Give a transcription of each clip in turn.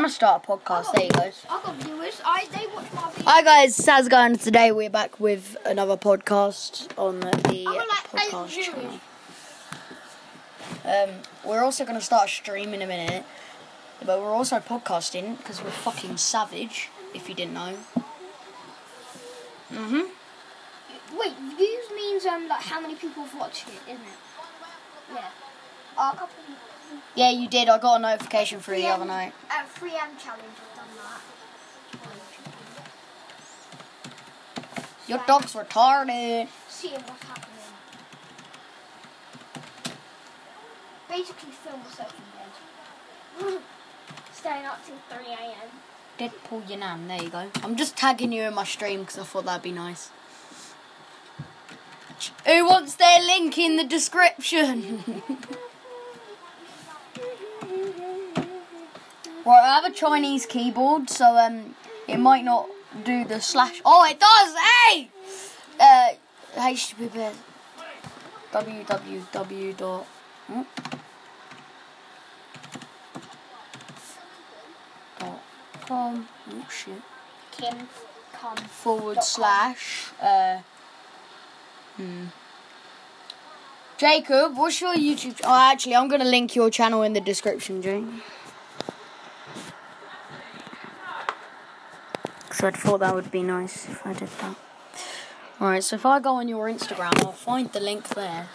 I'm gonna start a podcast. There you go. I got viewers. I they watch my videos. Hi guys, how's it going? Today we're back with another podcast on the like podcast channel. Um, we're also gonna start a stream in a minute, but we're also podcasting because we're fucking savage. If you didn't know. Mhm. Wait, views means um like how many people have watched it, isn't it? Yeah. Oh, a couple. Yeah, you did. I got a notification for you the other night. At 3 M challenge, I've done that. Your dog's retarded. Seeing what's happening. Basically, film myself in bed. Staying up till 3 a.m. Deadpool your nan. There you go. I'm just tagging you in my stream because I thought that'd be nice. Who wants their link in the description? right, I have a Chinese keyboard, so um, it might not do the slash. Oh, it does. Hey, uh, HTTP www dot. hmm? dot com. Oh shit. Kim, come. forward Dot com. slash uh hmm. Jacob, what's your YouTube? Oh, actually, I'm gonna link your channel in the description, Jake. So I thought that would be nice if I did that. Alright, so if I go on your Instagram, I'll find the link there.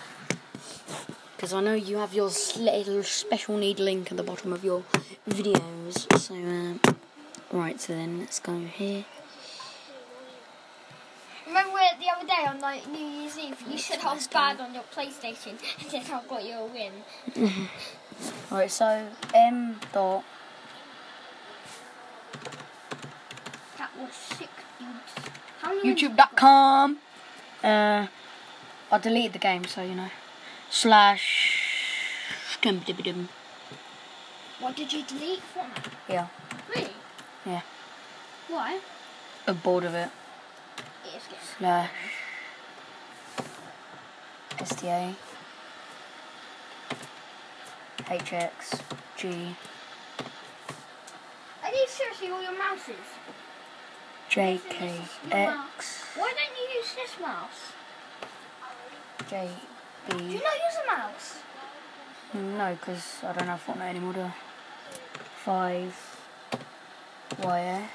Because I know you have your little special need link at the bottom of your videos. So, uh, right, so then let's go here. Remember where the other day on like New Year's Eve, you said I was bad on your PlayStation, and then I got you a win. Right, so M dot That was sick, dudes. How many wins YouTube.com. Uh, I deleted the game, so you know. Slash. What did you delete from? Yeah, Really? yeah. Why? I'm bored of it. Good. Slash. STA. HX. G. Are these seriously all your mouses? JK. X. Why don't you use this mouse? JB. Do you not use a mouse? No, because I don't have Fortnite anymore, do I? 5. YS.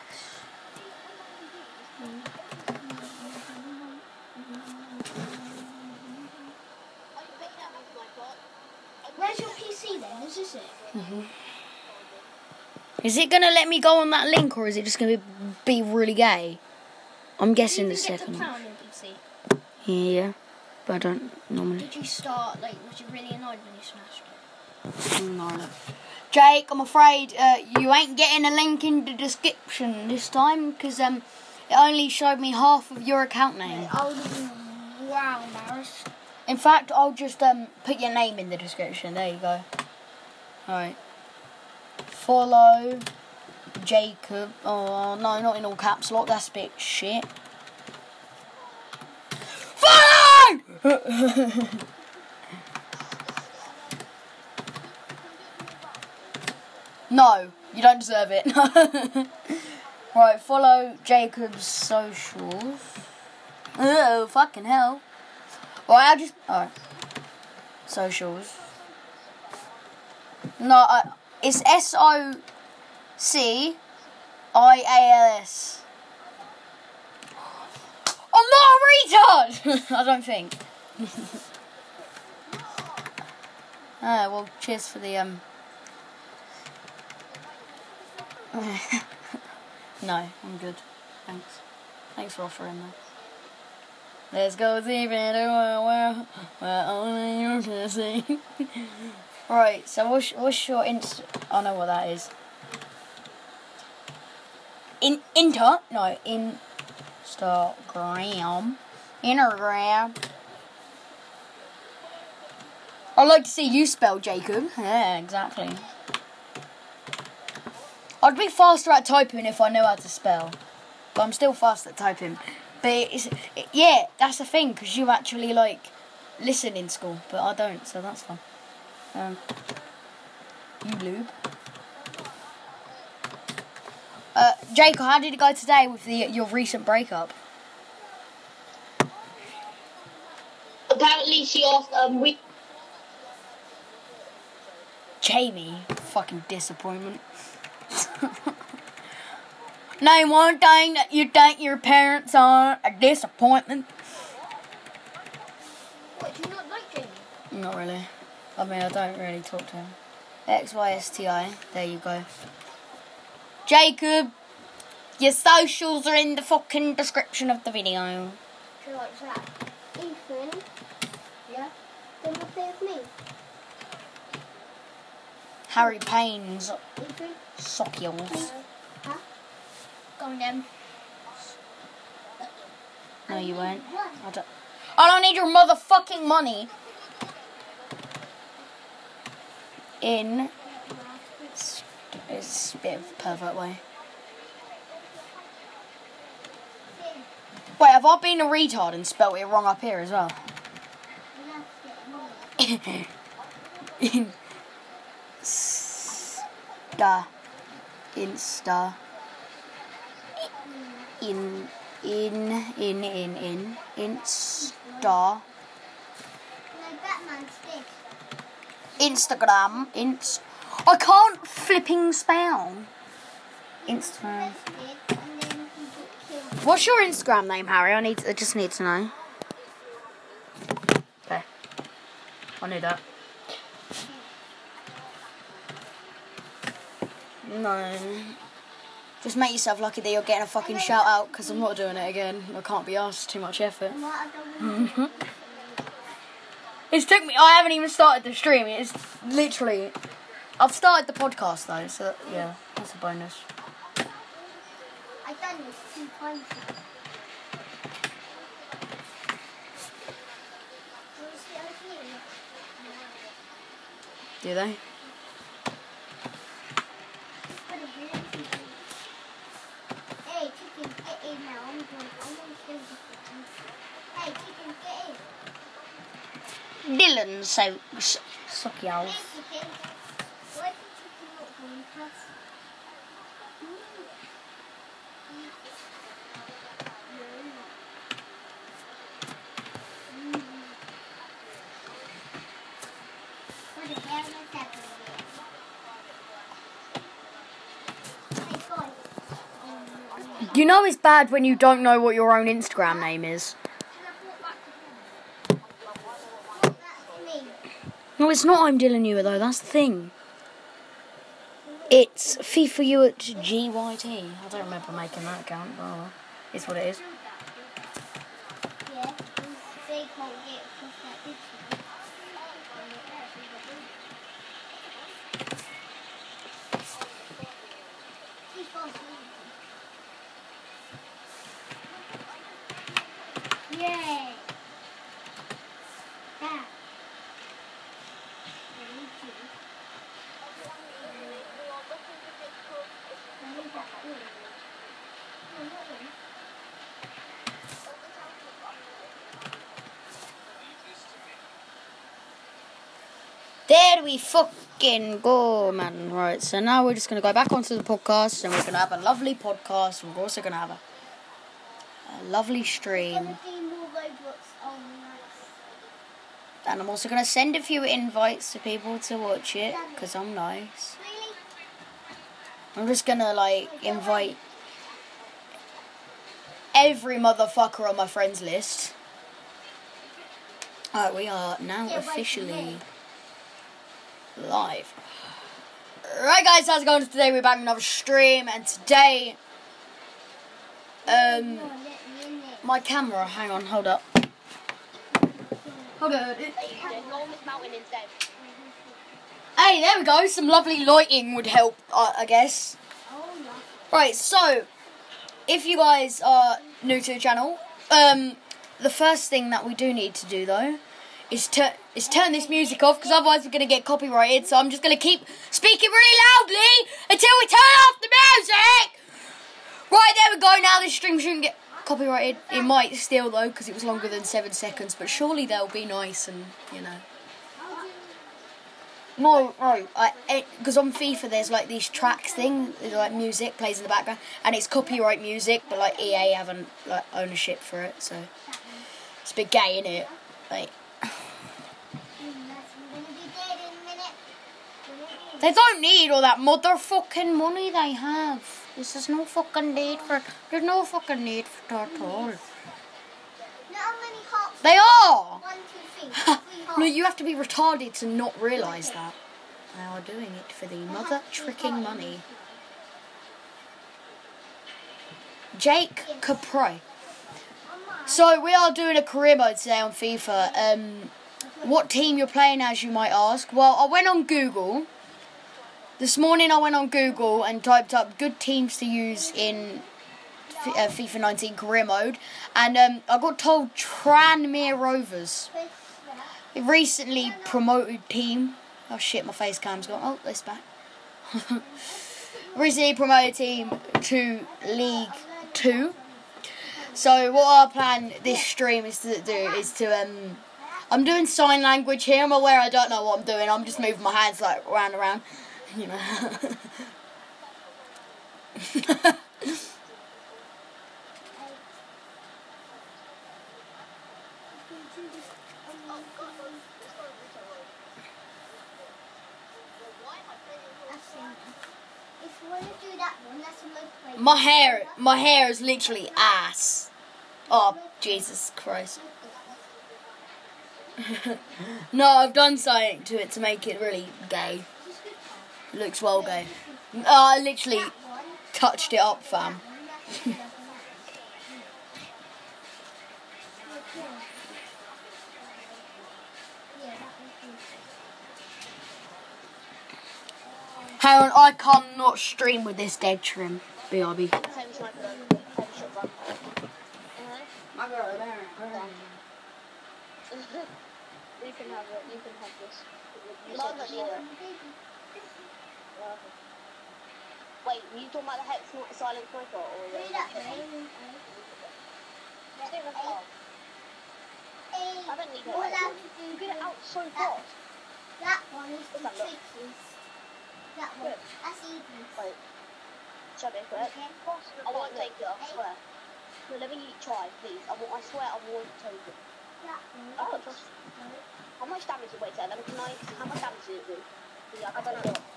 Where's your PC then? Is this it? Mm-hmm. Is it gonna let me go on that link, or is it just gonna be, be really gay? I'm guessing the second one. play on your PC? Yeah, but I don't normally. Did you start like? Was you really annoyed when you smashed it? No. Jake, I'm afraid uh, you ain't getting a link in the description this time because um, it only showed me half of your account name. Wow embarrassed. In fact, I'll just um put your name in the description. There you go. Alright. Follow Jacob. Oh no, not in all caps lock. That's a bit shit. Follow! no, you don't deserve it. right, follow Jacob's socials. Oh, fucking hell. Well, I'll just. Alright. Socials. No, I, it's S O C I A L S. I'm not a retard! I don't think. Ah, well, cheers for the, um. no, I'm good. Thanks. Thanks for offering that. Let's go deep into a where only you can see. Right, so what's, what's your inst? Oh, I know what that is. In inter no in Instagram, Instagram. I'd like to see you spell Jacob. Yeah, exactly. I'd be faster at typing if I knew how to spell, but I'm still fast at typing. But it's, it, yeah, that's the thing because you actually like listen in school, but I don't, so that's fun. Um, you lube. Uh, Jake, how did it go today with the your recent breakup? Apparently, she asked um we. Jamie, fucking disappointment. Name one thing that you think your parents are a disappointment. What, do you not like Jamie? Not really. I mean, I don't really talk to him. X Y S T I. There you go. Jacob, your socials are in the fucking description of the video. She likes that. Ethan. Yeah? Then say with me? Harry Payne's Ethan? sockules. Uh, huh? Go on then. No, you won't. I don't. I don't need your motherfucking money. In. It's, a bit of a pervert way. Wait, have I been a retard and spelt it wrong up here as well? In. Sta. Insta. In. In. In. In. In. Insta. No, Batman's this. Instagram. Inst. I can't flipping spell. Instagram. Press it, and then you get killed. What's your Instagram name, Harry? I need. I just need to know. Okay. I knew that. No. Just make yourself lucky that you're getting a fucking shout out because I'm not doing it again. I can't be asked. Too much effort. And what I don't want It's took me. I haven't even started the stream. It's literally. I've started the podcast though, so yeah, that's a bonus. I've done this two times. Do you see over here? Do they? Put it here. Hey, chicken, get in now. I'm going, I'm going to kill chicken. Hey, chicken, get in. Dylan so sucky owls. You know it's bad when you don't know what your own Instagram name is. That's me. No, it's not. I'm Dylan Ewer though. That's the thing. It's FIFA U at GYT. I don't remember making that account. but it's what it is. Yeah, they can't get across that bridge. Keep on Yay! That. There we fucking go, man. Right, so now we're just going to go back onto the podcast and we're going to have a lovely podcast. We're also going to have a, a lovely stream. And I'm also going to send a few invites to people to watch it because I'm nice. I'm just going to, like, invite every motherfucker on my friends list. Alright, we are now officially live. Right, guys, how's it going? Today we're back with another stream, and today, um, my camera. Hang on, hold up. Hold on. Hey, there we go. Some lovely lighting would help, uh, I guess. Right, so if you guys are new to the channel, um, the first thing that we do need to do though is to is turn this music off because otherwise we're gonna get copyrighted. So I'm just gonna keep speaking really loudly until we turn off the music. Right, there we go. Now this stream shouldn't get copyrighted. It might still though because it was longer than seven seconds, but surely they'll be nice and you know. No, no, because eh, on FIFA there's like these tracks thing, like music plays in the background, and it's copyright music, but like EA haven't like ownership for it, so it's a bit gay, is it? Like they don't need all that motherfucking money they have. This is no fucking need for. There's no fucking need for that at all. They are. One, two, three. No, you have to be retarded to not realise that. They are doing it for the mother tricking money. Jake Capri. So we are doing a career mode today on FIFA. Um, what team you're playing as, you might ask. Well, I went on Google. This morning I went on Google and typed up good teams to use in F- uh, FIFA 19 career mode, and um, I got told Tranmere Rovers recently promoted team. Oh shit, my face cam's gone. Oh, it's back. recently promoted team to League Two. So what our plan this stream is to do is to um, I'm doing sign language here. I'm aware I don't know what I'm doing. I'm just moving my hands like round and round, my hair, my hair is literally ass. Oh Jesus Christ. no, I've done something to it to make it really gay. Looks well gay. Oh, I literally touched it up, fam. Hang on, I can't stream with this dead trim. BRB. Same sniper gun. Headshot gun. You can have it. You can have this. Said no, you need it. Yeah. Wait, you talking about the hex not silent sniper or the that hex? one. It's different stuff. I don't need it. You're allowed to do get it out so that, fast. that one is the that trickiest. That one. Good. That's easy. Wait. Shall I correct? Okay. I won't take it, I swear. No, let me try, please. I, won't, I swear I won't take it. That one. Don't trust How much damage did wait, tell them? Can I, how much damage it do? Yeah, I don't know.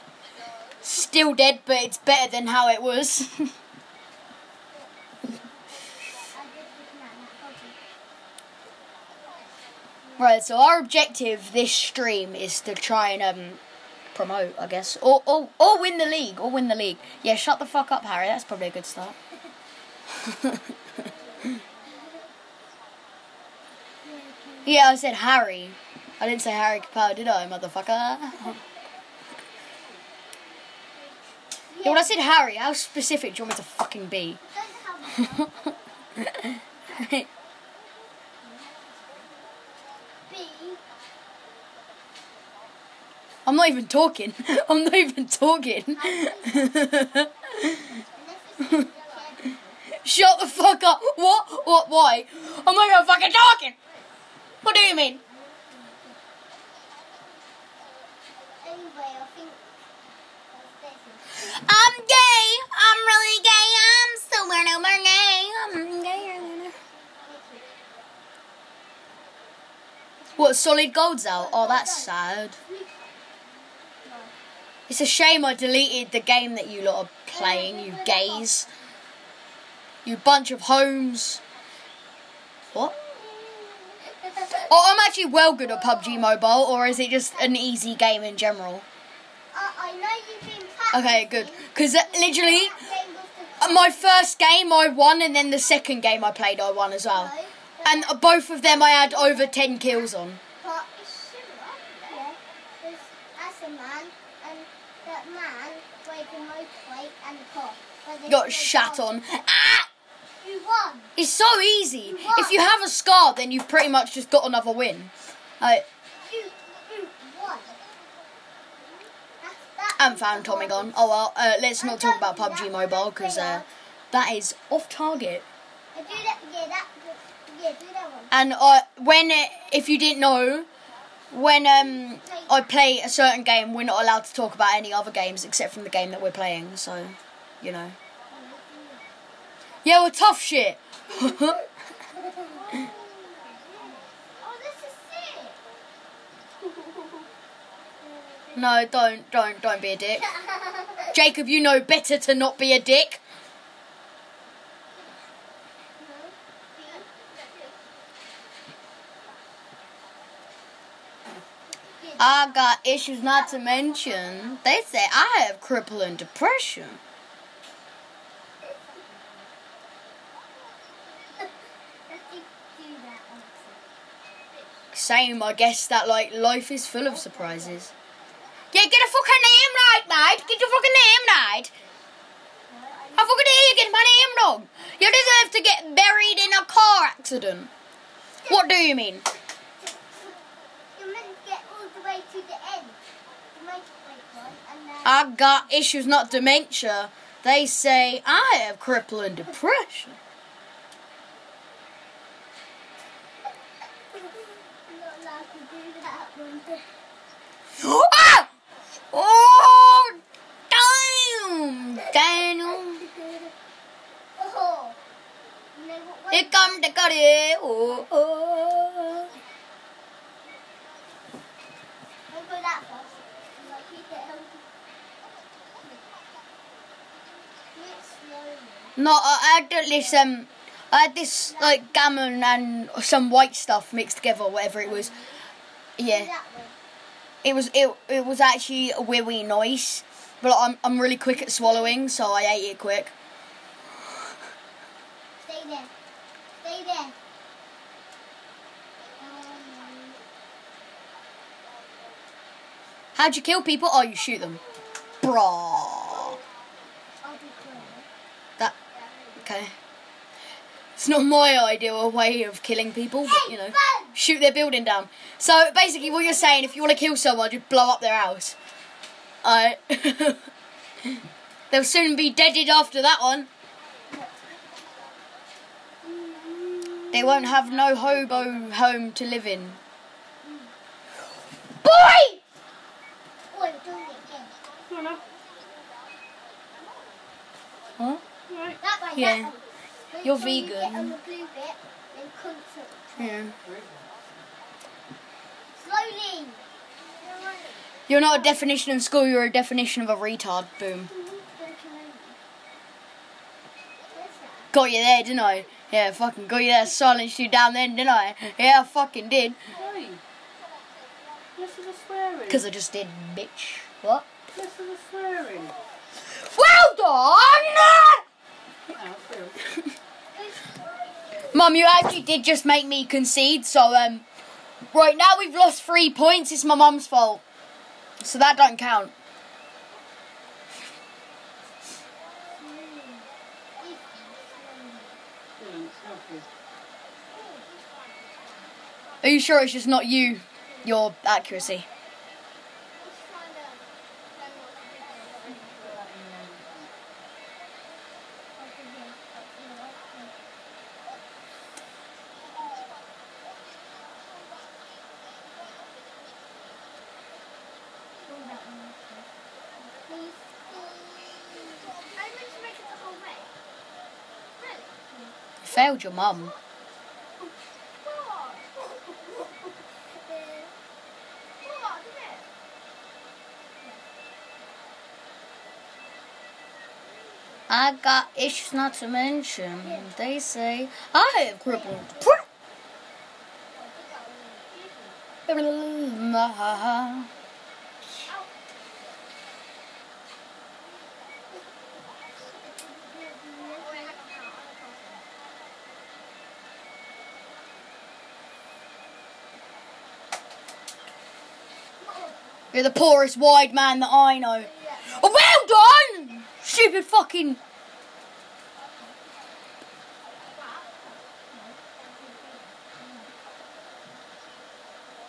Still dead, but it's better than how it was. Right, so our objective this stream is to try and um promote, I guess, or or or win the league, or win the league. Yeah, shut the fuck up, Harry. That's probably a good start. yeah, I said Harry. I didn't say Harry Capel, did I, motherfucker? Yeah, when I said Harry, how specific do you want me to fucking be? Don't have B. I'm not even talking. I'm not even talking. Unless it's the Shut the fuck up. What? What? Why? I'm not even fucking talking. What do you mean? Anyway, I think that's this. I'm gay. I'm really gay. I'm super duper gay. I'm gay. What? Solid gold's out. Oh, that's sad. It's a shame I deleted the game that you lot are playing. You gays. You bunch of homes. What? Oh, I'm actually well good at PUBG Mobile, or is it just an easy game in general? Uh, I know you've been practicing. Okay, good. Because literally, was the uh, my first game I won, and then the second game I played I won as well. And uh, both of them I had over 10 kills on. But it's. Yeah. There's a man and that man drove and the car. But there's Got shat on. Ah! You won. It's so easy. If you have a scar, then you've pretty much just got another win. Like, You, you won. Was found Tommy one. gone. Oh well, uh, let's not talk about PUBG Mobile because uh, that is off target. And uh, when, if you didn't know, when um I play a certain game, we're not allowed to talk about any other games except from the game that we're playing. So, you know. Yeah, we're tough shit. Oh, this is sick. No, don't, don't, don't be a dick. Jacob, you know better to not be a dick. I got issues not to mention. They say I have crippling depression. Same, I guess that like life is full of surprises. Yeah, get a fucking name right, mate. Get your fucking name right. I fucking hear you get my name wrong. You deserve to get buried in a car accident. What do you mean? You're meant to get all the way to the end. You might break one and then. I got issues, not dementia. They say I have crippling depression. I'm not allowed to do that one. Oh, damn! Damn! What? Here come the curry. Oh, oh. No, I had this um, I had this like gammon and some white stuff mixed together, whatever it was. Yeah. It was it. It was actually a wee wee nice, but I'm I'm really quick at swallowing, so I ate it quick. Stay there. Stay there. How'd you kill people? Oh, you shoot them. Bra. I'll be clear. That okay. It's not my ideal way of killing people, but you know, shoot their building down. So basically, what you're saying, if you want to kill someone, just blow up their house. I. They'll soon be deaded after that one. They won't have no hobo home to live in. Boy! You're doing it again. Come on now. Huh? Right. Yeah. that way. Make You're you vegan. on the blue bit, then concentrate. Yeah. Slowly. You're not a definition of school. You're a definition of a retard. Boom. Got you there, didn't I? Yeah, fucking got you there. Silenced you down then, didn't I? Yeah, I fucking did. Hey. Listen to swearing. Because I just did, bitch. What? Listen to swearing. Well done! Mum, you actually did just make me concede, so, um, right now we've lost three points. It's my mum's fault. So that don't count. Are you sure it's just not you, your accuracy? Failed your mum. I got issues not to mention. They say I have crippled. You're the poorest wide man that I know. Oh, well done! Stupid fucking.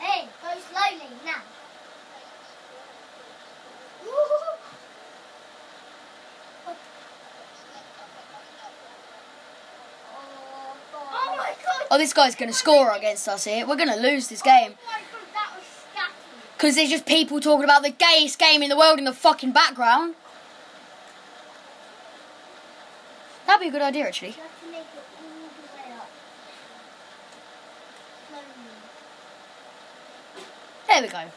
Hey, go slowly now. Oh! Oh, this guy's gonna score against us here. We're gonna lose this game. Oh my god, that was Because there's just people talking about the gayest game in the world in the fucking background. That'd be a good idea, actually. You have to make it all the way up. Slowly. There we go.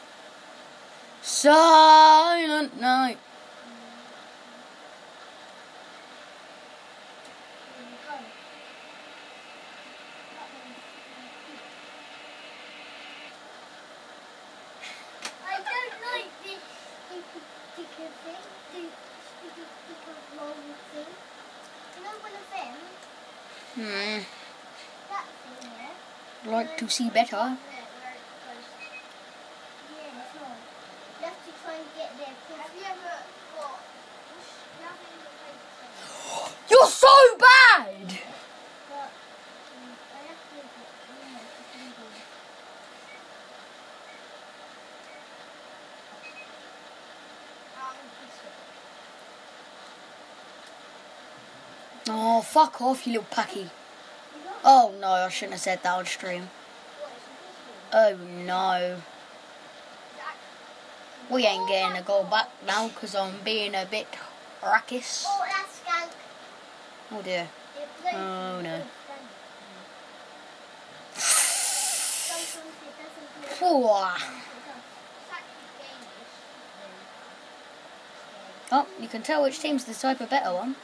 Silent night. Here we go. I don't like this stupid sticker thing, the stupid sticker roll thing. You know when a thing, Hmm. that thing there, Like to see better. Yeah, it's not. You have to try and get there quick. Have you ever got nothing but paper? You're so bad! But um, I have to better. You're so bad! Oh, fuck off, you little packy. Oh no, I shouldn't have said that on stream. Oh no. We ain't getting a goal back now because I'm being a bit rackus. Oh. Oh dear. Oh, no. with skank. Sometimes it doesn't play. Phew. Oh, you can tell which team's the type of better one.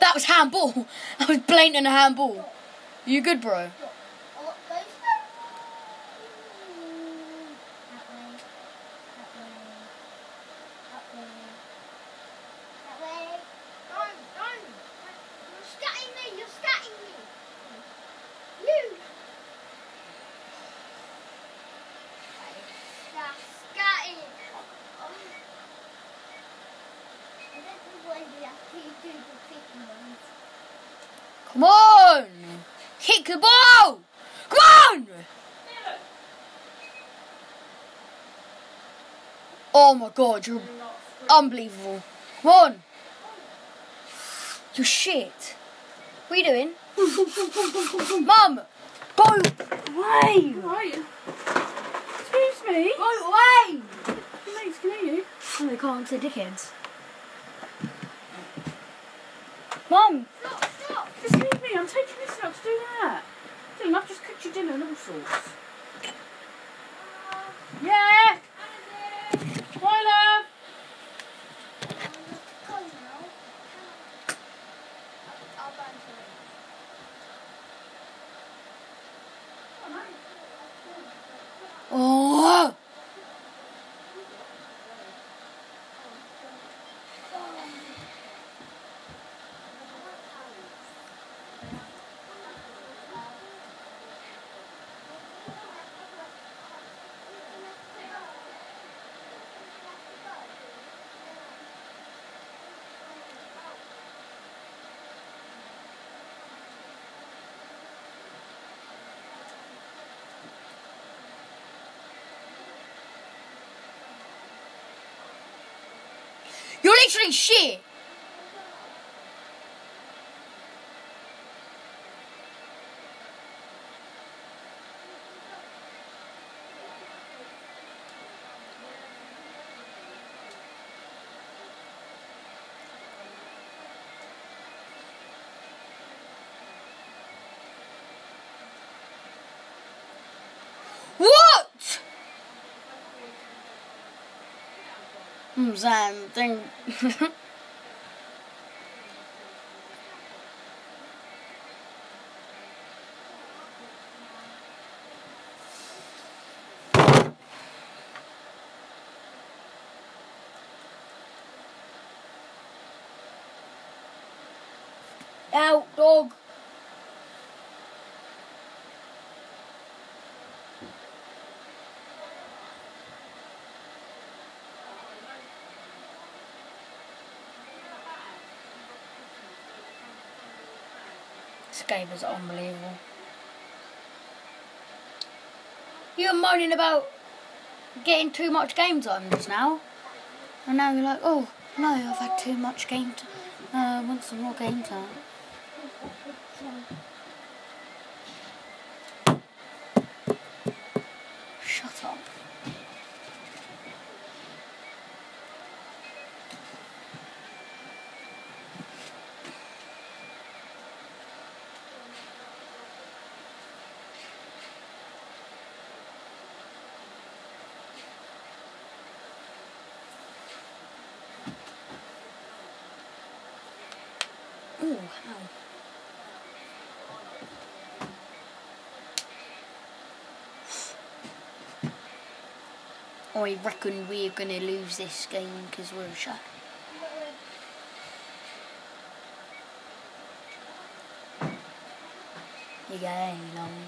That was handball. That was blatant a handball. You good, bro? Oh, goes that way. That way. That way. That way. Don't, don't. You're scatting me. You're scatting me. You. That's scatting. Oh. I don't know why we actually do the kicking ones. Come on! Kick the ball! Come on! Oh my god, you're unbelievable. Come on! You shit. What are you doing? Mum! Go away! Who are you? Excuse me. Go away! Your mates can hear you. Oh, they can't say dickheads. Mum! Stop, stop. Excuse me, I'm taking this out to do that. I've just cooked you dinner and all sorts. Yeah. Bye, love. Go now. I'll banter it. Oh! You're literally shit! What? Zan, thing. Out, dog. Game is unbelievable. You were moaning about getting too much game time just now. And now you're like, oh, no, I've had too much game time. No, I want some more game time. Shut up. Ooh, ow. I reckon we're gonna lose this game because we're shut. You go, long.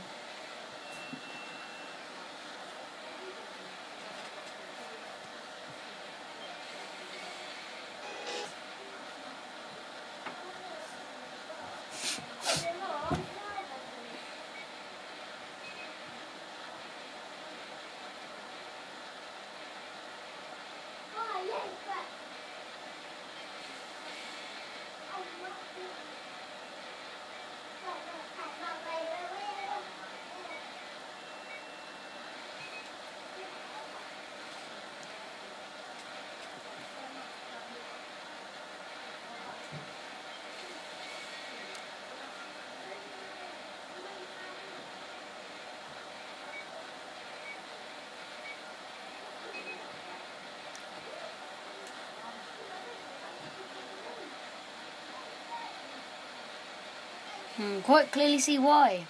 Hmm, quite clearly see why.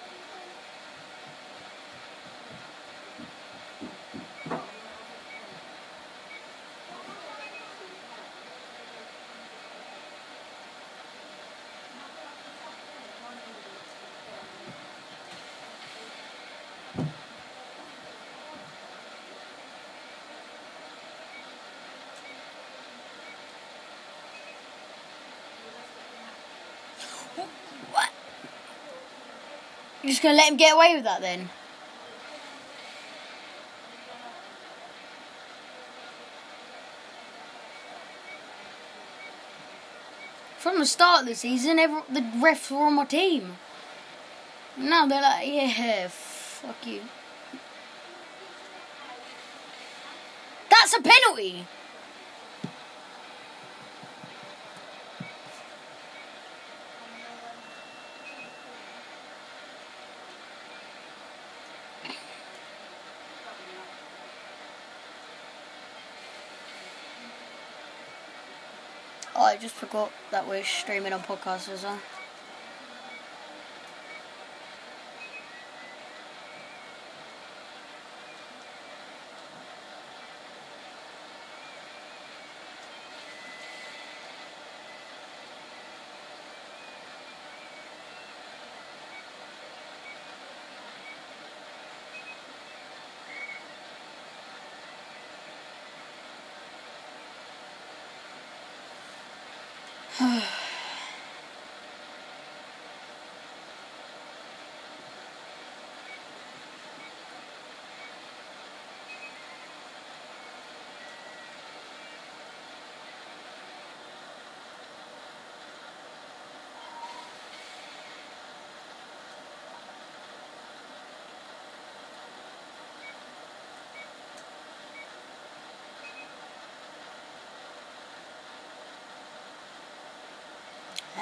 Just gonna let him get away with that then? From the start of the season, every, the refs were on my team. Now they're like, yeah, fuck you. That's a penalty. Just forgot that we're streaming on podcast as well.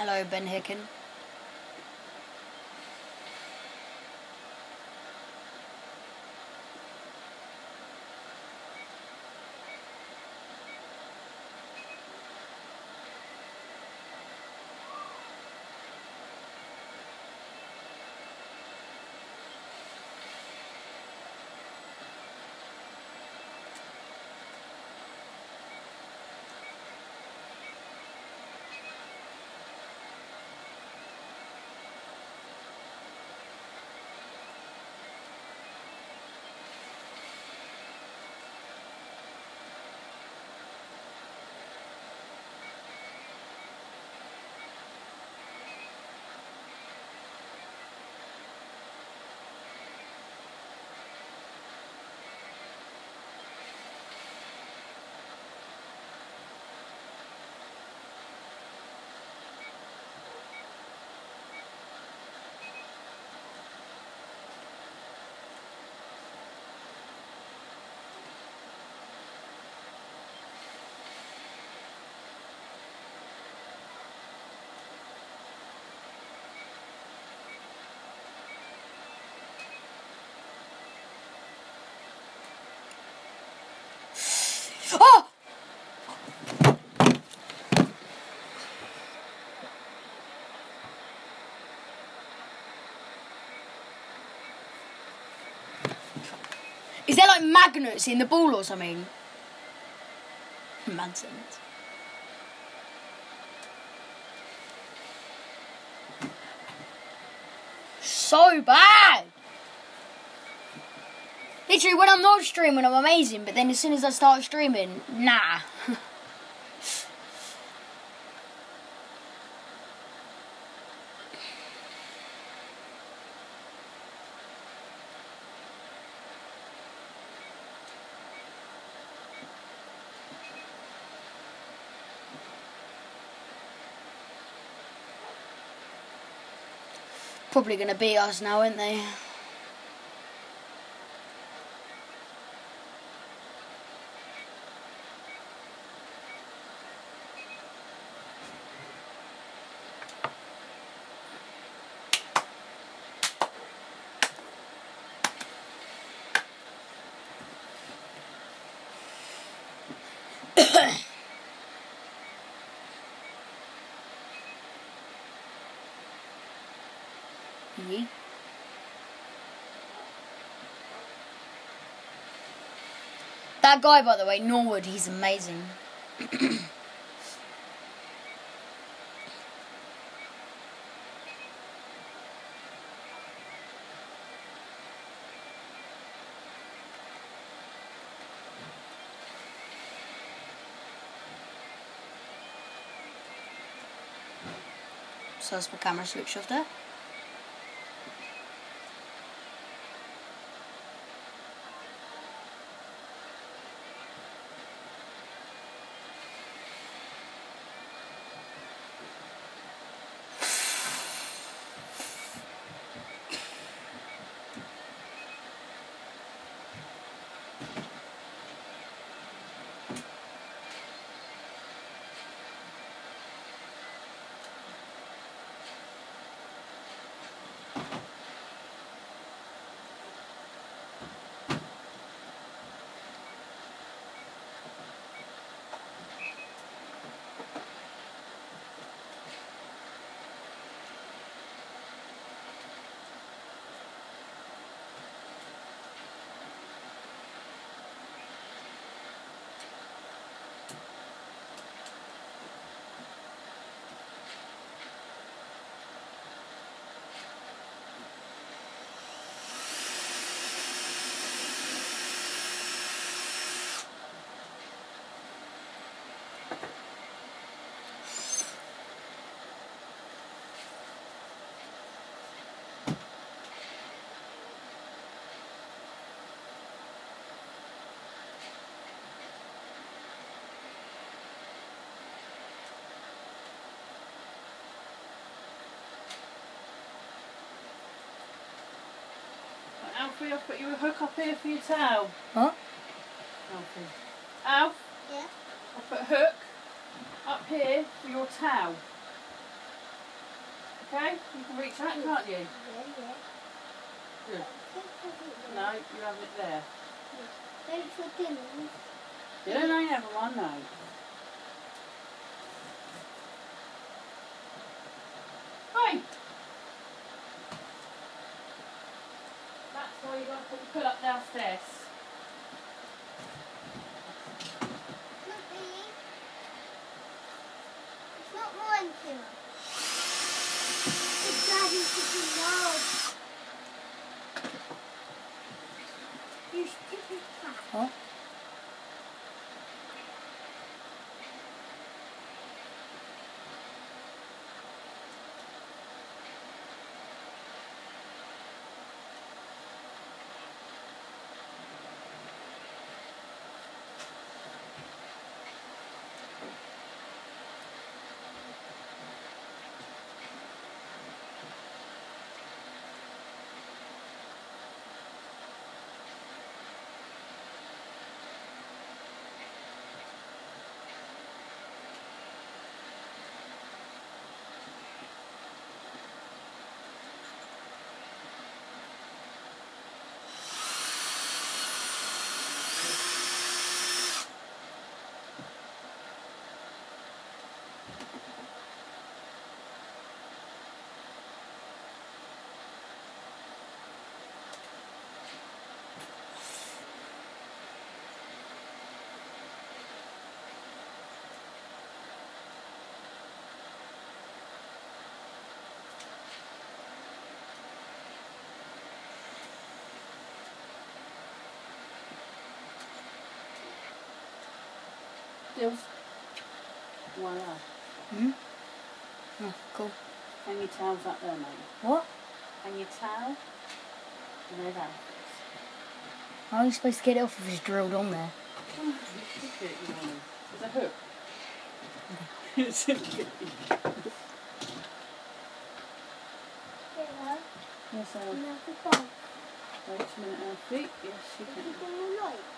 Hello, Ben Hicken. There like magnets in the ball or something? Mad sense. So bad! Literally, when I'm not streaming, I'm amazing, but then as soon as I start streaming, nah. Probably gonna beat us now, aren't they? Yeet. That guy, by the way, Norwood, he's amazing. So that's my camera switch off there. Alfie, I've put you a hook up here for your towel. What? Alfie. Alf, Yeah. I've put a hook up here for your towel. Okay? You can reach that, can't you? Yeah, yeah. Good. No, you have it there. put them in. Yeah, no, never mind, no. Hey! That's why you to put your pull up downstairs. Not. It's not mine, Kim. It's Daddy's cooking loud. You stupid cat. What? Stills. Voila. Hmm? Oh, cool. Hang your towels up there, mate. What? Hang your towel. And there's that. How are you supposed to get it off if it's drilled on there? There's a hook. It's in the- Yes, uh, wait a minute, Alfie. Yes, you can.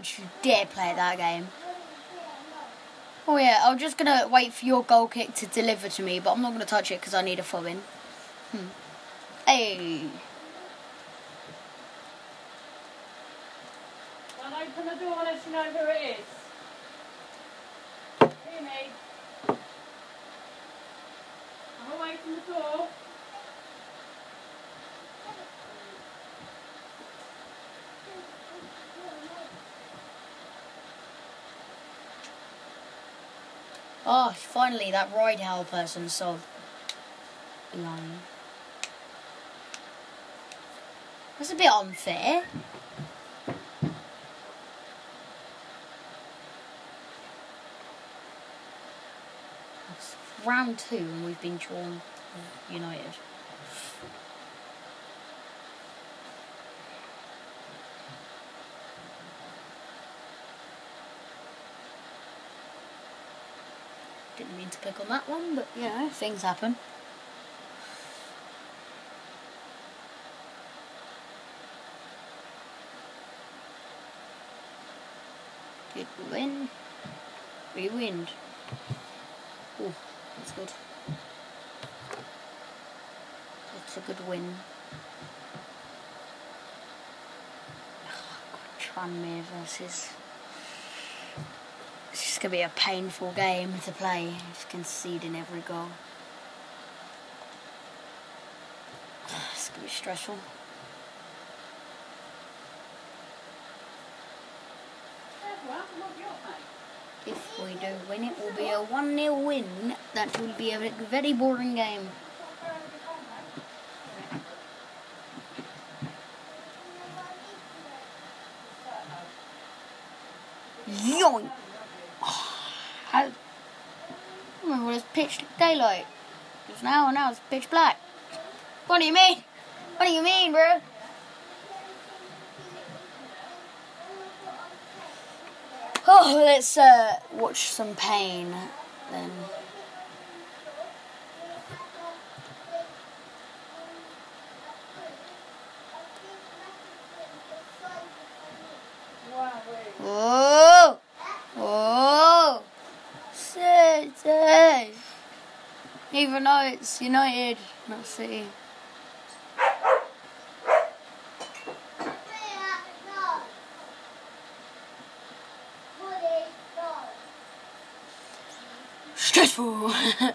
Don't you dare play that game. Oh yeah, I'm just gonna wait for your goal kick to deliver to me, but I'm not gonna touch it because I need a fob in. Hmm. Hey. Well, open the door unless you know who it is. Hear me? I'm away from the door. Oh, finally that ride hell person solved. Line. That's a bit unfair. It's round two and we've been drawn uh, United. To click on that one, but you know, things happen. Did we win? We win. Oh, that's good. That's a good win. Ah, Tranmere versus. Just gonna be a painful game to play. Just conceding every goal. It's gonna be stressful. If we do win, it will be a 1 0 win. That will be a very boring game. Yoink! How? Remember when it's pitch daylight? Now and now it's pitch black. What do you mean? What do you mean, bro? Oh, let's uh, watch some pain then. Wow, wait. Oh! Oh! City! Even though it's United, not City. Stressful! yeah,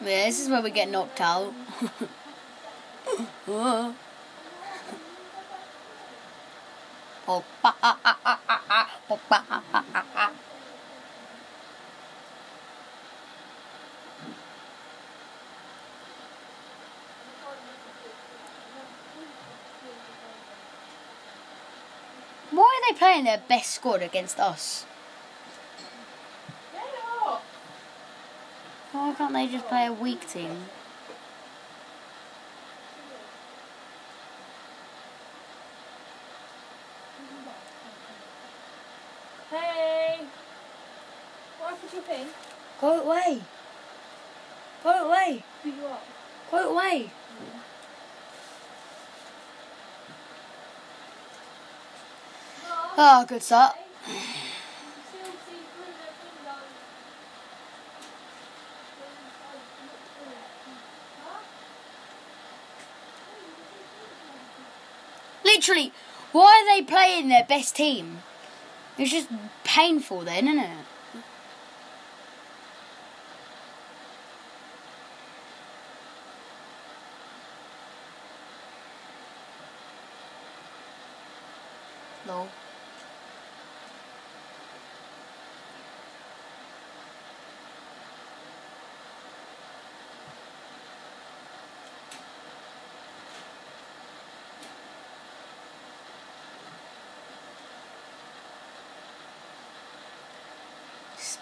this is where we get knocked out. oh. Oh, ba, ah, ah, ah, ah, ah, oh, ba, ah, ah, ah, ah. Why are they playing their best squad against us? Why can't they just play a weak team? Hey! What did you think? Go away! Oh, good start. Literally, why are they playing their best team? It's just painful then, isn't it?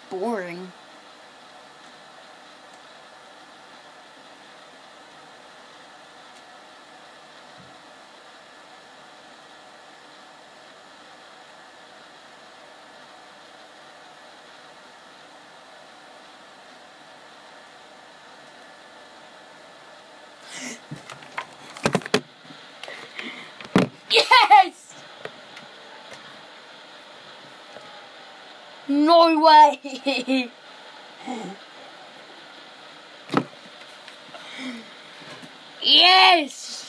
Boring. Yes! No way! yes!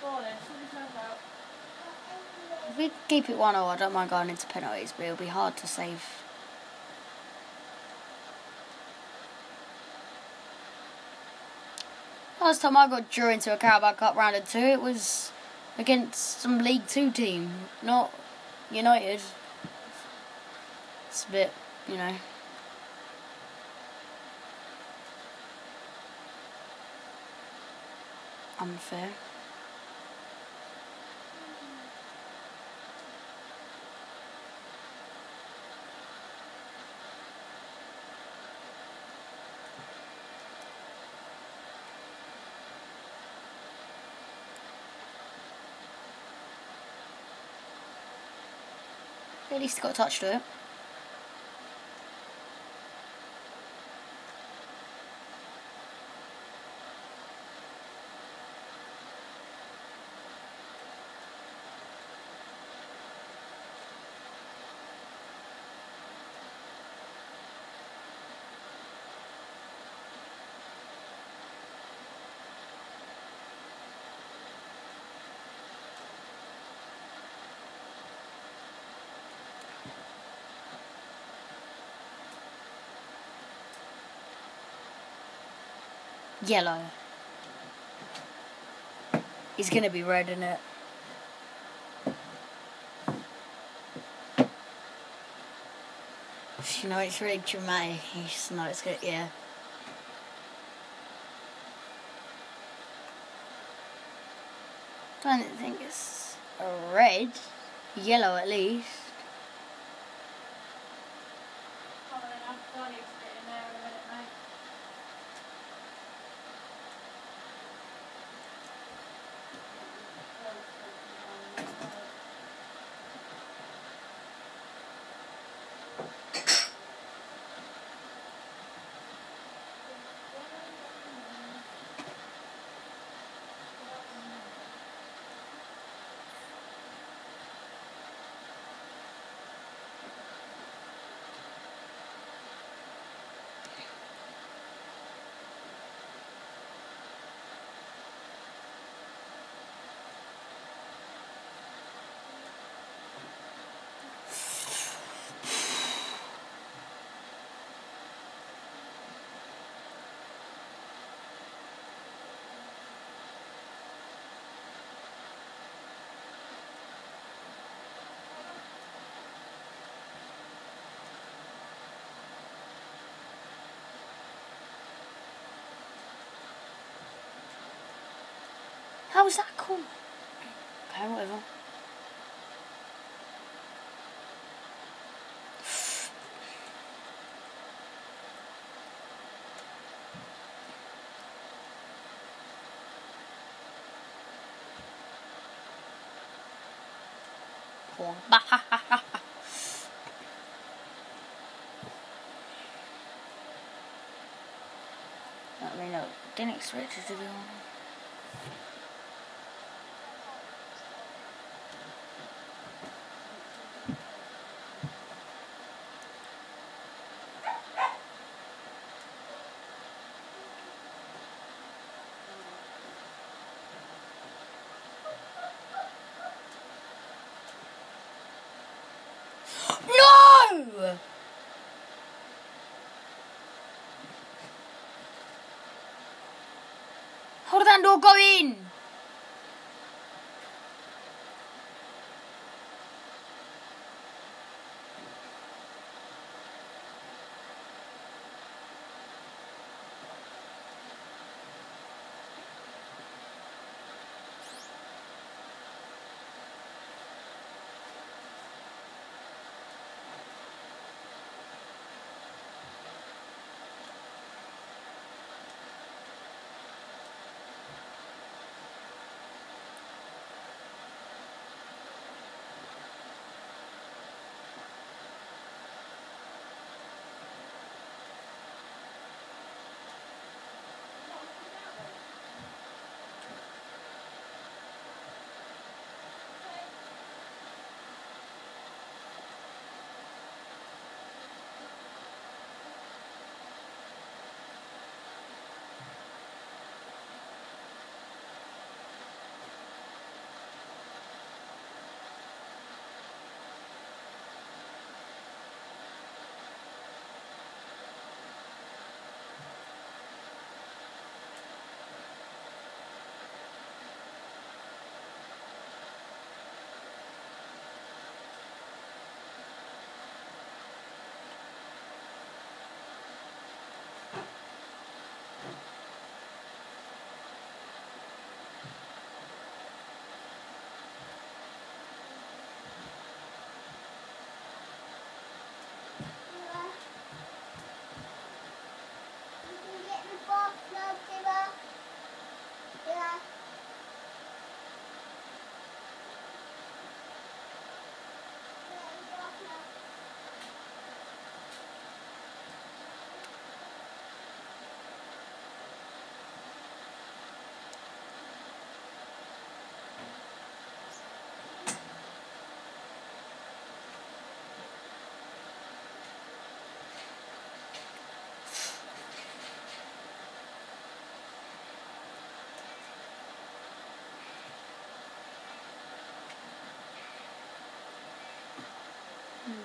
Go on then, sort yourself out. If we keep it 1 0, I don't mind going into penalties, but it'll be hard to save. Last time I got drew into a Carabao Cup round of two, it was against some League Two team, not United. It's a bit, you know. Unfair. At least got a touch to it. Yellow. He's gonna be red in it. You know, it's really dramatic. You just know it's good, yeah. I Don't think it's red. Yellow at least. How's that cool? Okay, whatever. Porn. I mean, I didn't expect it to be on and all go in.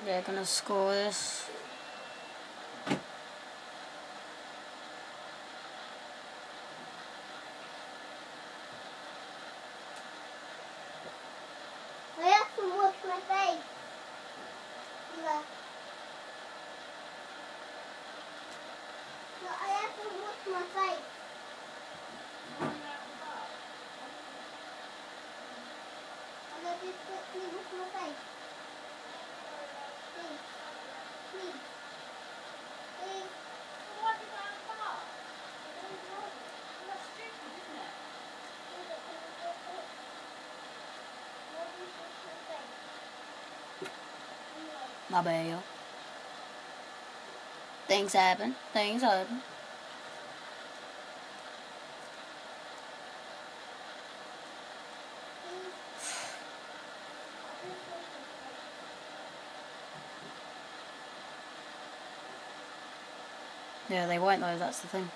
they're gonna score this My bad. Things happen. Things happen. Yeah, they won't though, that's the thing.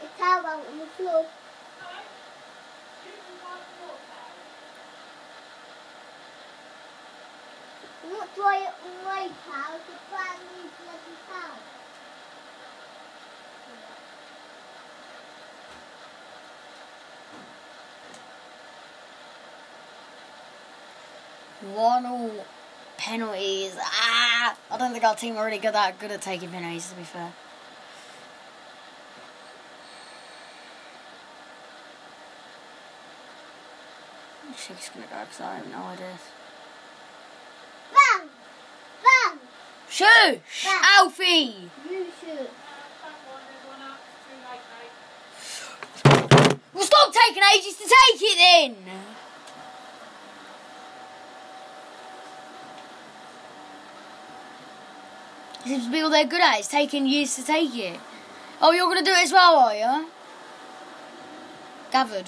It's all the One all penalties. Ah, I don't think our team are really good that good at taking penalties. To be fair. She's gonna go because I have no idea. Bang! Bang! Shush! Back. Alfie! You should. Well, stop taking ages to take it then! Seems to be all they're good at. It's taking years to take it. Oh, you're gonna do it as well, are you? Gathered.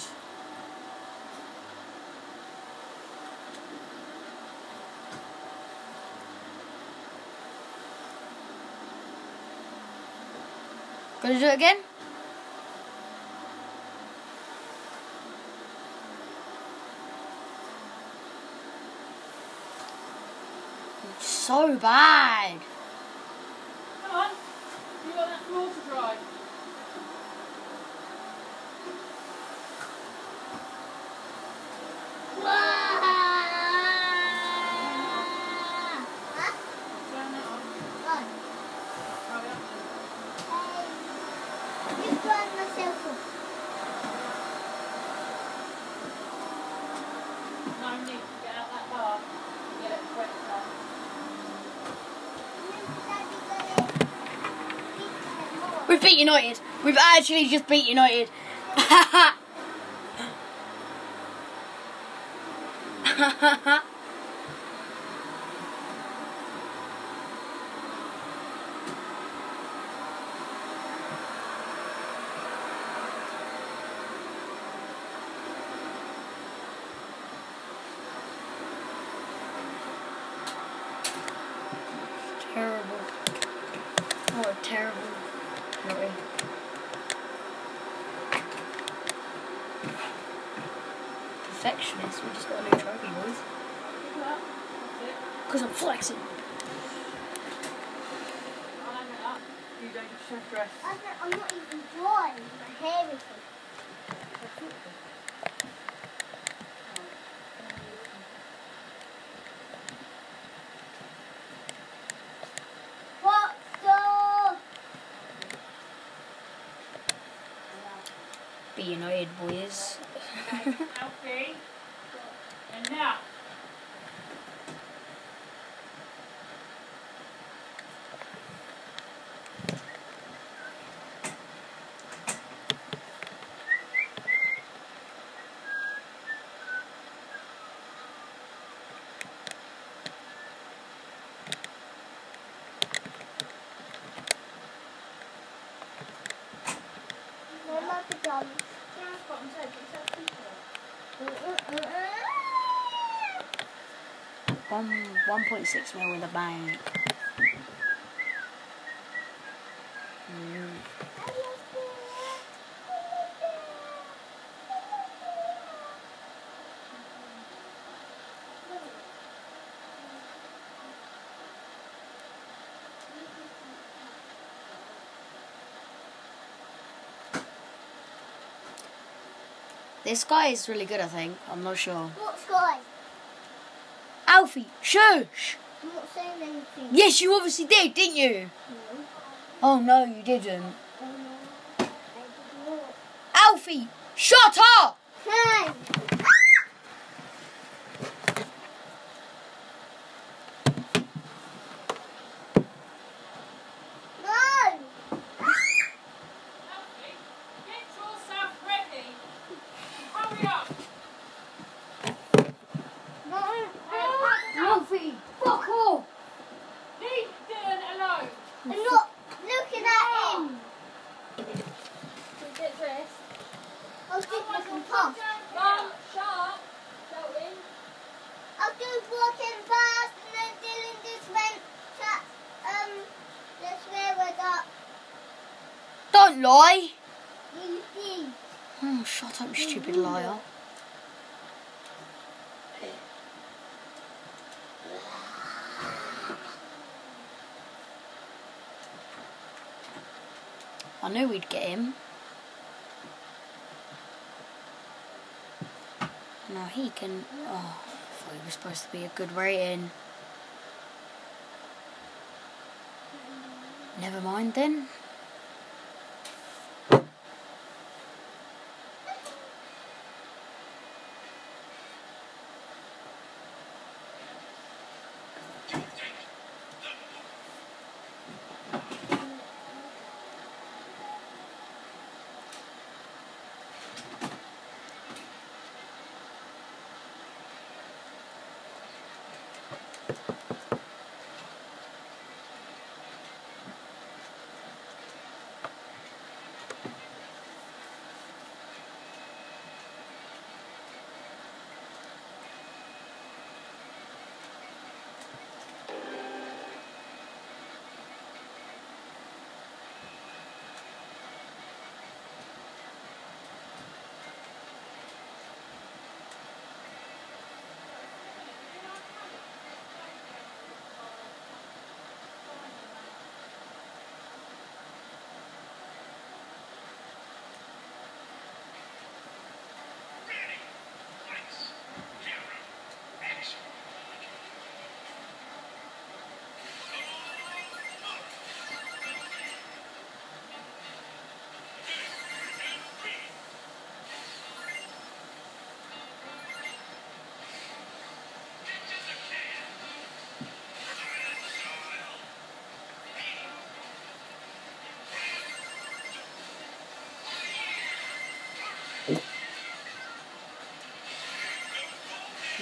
Gonna do it again? So bad. Come on. You got that floor to dry. Huh? Turn that on. Fun. Hurry up. Hey. You burn myself up. We've beat United. We've actually just beat United. terrible. What a terrible. Really. Perfectionist. We just got a new trophy, boys. Pick it up. That's it. Because I'm flexing. I'll hang it up. You don't just shift dress. I said, I'm not even dry. My hair is. What the? United, boys. Alfie. And now. No, my pajamas. One, 1.6 mil in the bank. This guy is really good, I think. I'm not sure. Shush! I'm not saying anything. Yes, you obviously did, didn't you? No. Oh no, you didn't. Oh, no. I did not. Alfie, shut up! Hey! No! Alfie, get yourself ready. Hurry up. Alfie, fuck off! Leave Dylan alone. I'm not looking at him. Get dressed. I'll give you some puff. Mum, shut up. Shouting. I was just walking past and then Dylan just went, shut, um, the swear word up. Don't lie! You did. Oh, shut up, you stupid liar. I knew we'd get him. Now he can. Oh, I thought he was supposed to be a good rating. Never mind then.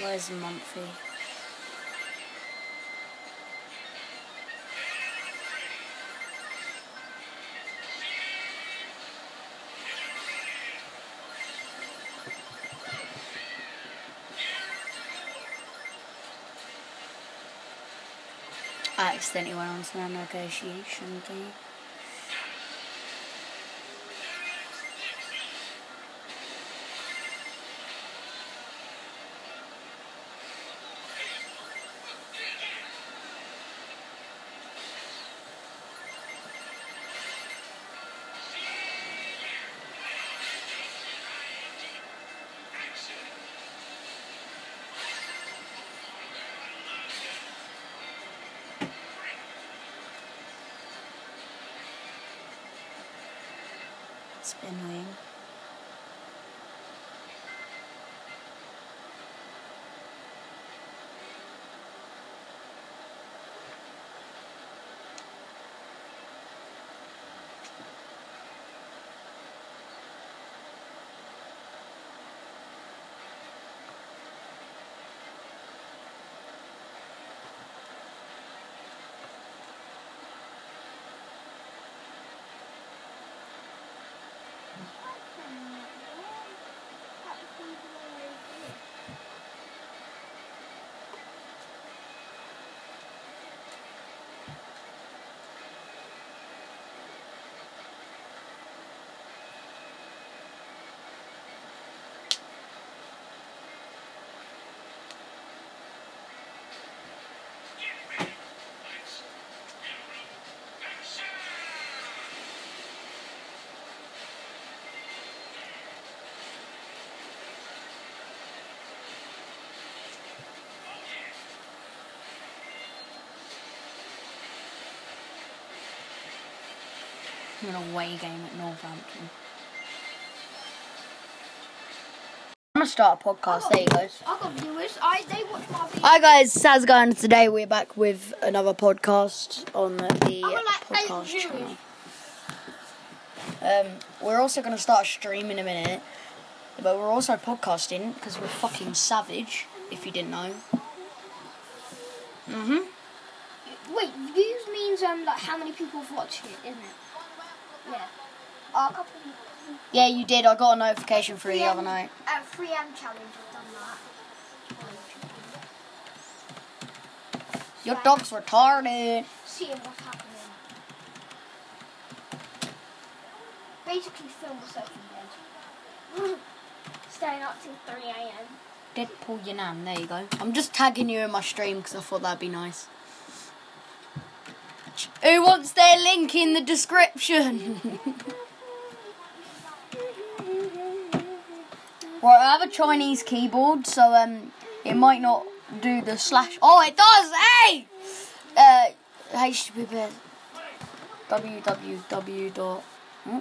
Where's Mumphy? I accidentally went on to the negotiation thing. It's a annoying. an away game at Northampton. I'm gonna start a podcast. There you go. I got viewers. I they watch my videos. Hi guys, how's it going? Today we're back with another podcast on the like podcast channel. Um, we're also gonna start a stream in a minute, but we're also podcasting because we're fucking savage. If you didn't know. Mhm. Wait, views means um like how many people have watched it, isn't it? Yeah. Oh, a couple. Yeah, you did. I got a notification through the other night. Uh, At 3M challenge, I've done that. Your dog's retarded. Seeing what's happening. Basically, film myself in bed. Staying up till 3 a.m. Deadpool your nan. There you go. I'm just tagging you in my stream because I thought that'd be nice. Who wants their link in the description? right, I have a Chinese keyboard, so um, it might not do the slash. Oh, it does. Hey, uh, HTTP www dot. hmm?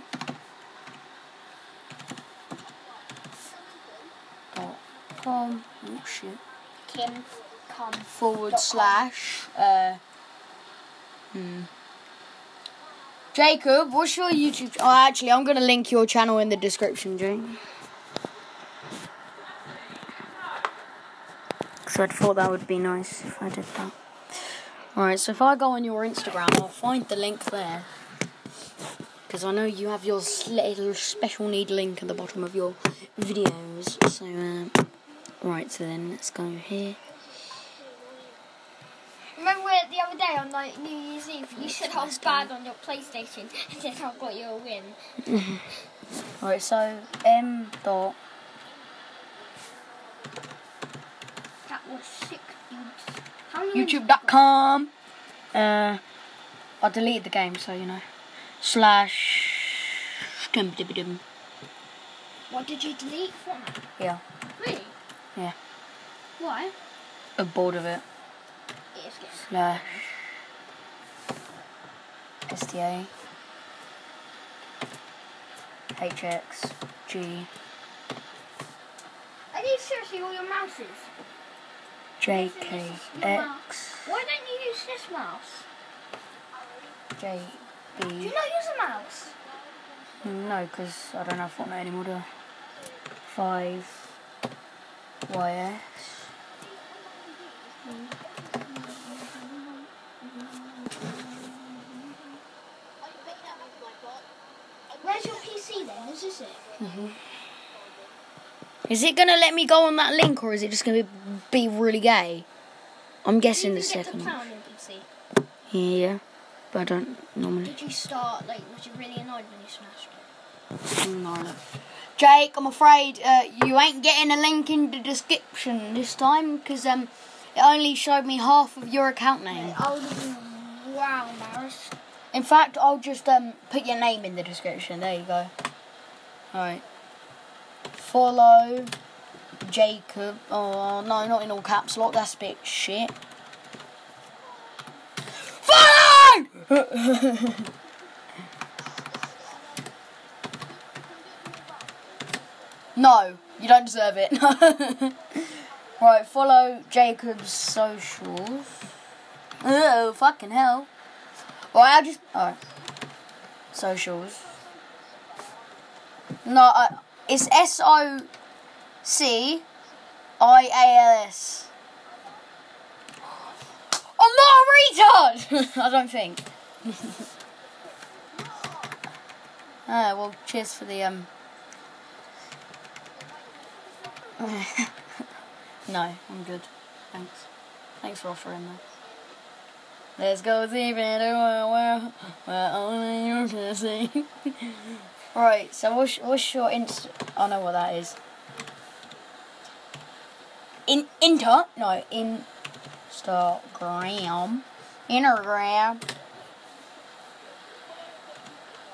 dot com. Oh shit. Kim, come. Forward com. slash. Uh. Hmm. Jacob, what's your YouTube? Oh, actually, I'm gonna link your channel in the description, Jake. So I thought that would be nice if I did that. Alright, so if I go on your Instagram, I'll find the link there. Because I know you have your little special need link at the bottom of your videos. So, um, right, so then let's go here. Remember the other day on like New Year's Eve, you said I was bad on your PlayStation, and then I've got you a win. Right, so M dot That was sick, many YouTube.com. Uh, I deleted the game, so you know. Slash. dum dum dum. What did you delete from? Yeah, Really? Yeah. Why? I'm bored of it. Slash. STA. HX. G. Are these seriously all your mouses? JKX. Why don't you use this mouse? JB. Do you not use a mouse? No, because I don't have Fortnite anymore, do I? 5 YS. Where's then? Is this it? Is it gonna let me go on that link or is it just gonna be, be really gay? I'm guessing the second one. on your PC? Yeah, but I don't normally. Did you start like? Was you really annoyed when you smashed it? No. Jake, I'm afraid uh, you ain't getting a link in the description this time because um, it only showed me half of your account name. Oh, wow, Maris. In fact, I'll just um put your name in the description. There you go. Alright. Follow Jacob. Oh no, not in all caps lock. That's a bit shit. Follow! no, you don't deserve it. right, follow Jacob's socials. Oh, fucking hell. Well, I'll just. Alright. Socials. No, I, it's S O C I A L S. I'm not a retard! I don't think. ah, well, cheers for the, um. no, I'm good. Thanks. Thanks for offering that. Let's go deep into a where only you can see. right, so what's, what's your inst? I know what that is. In inter? No, Instagram. Intergram.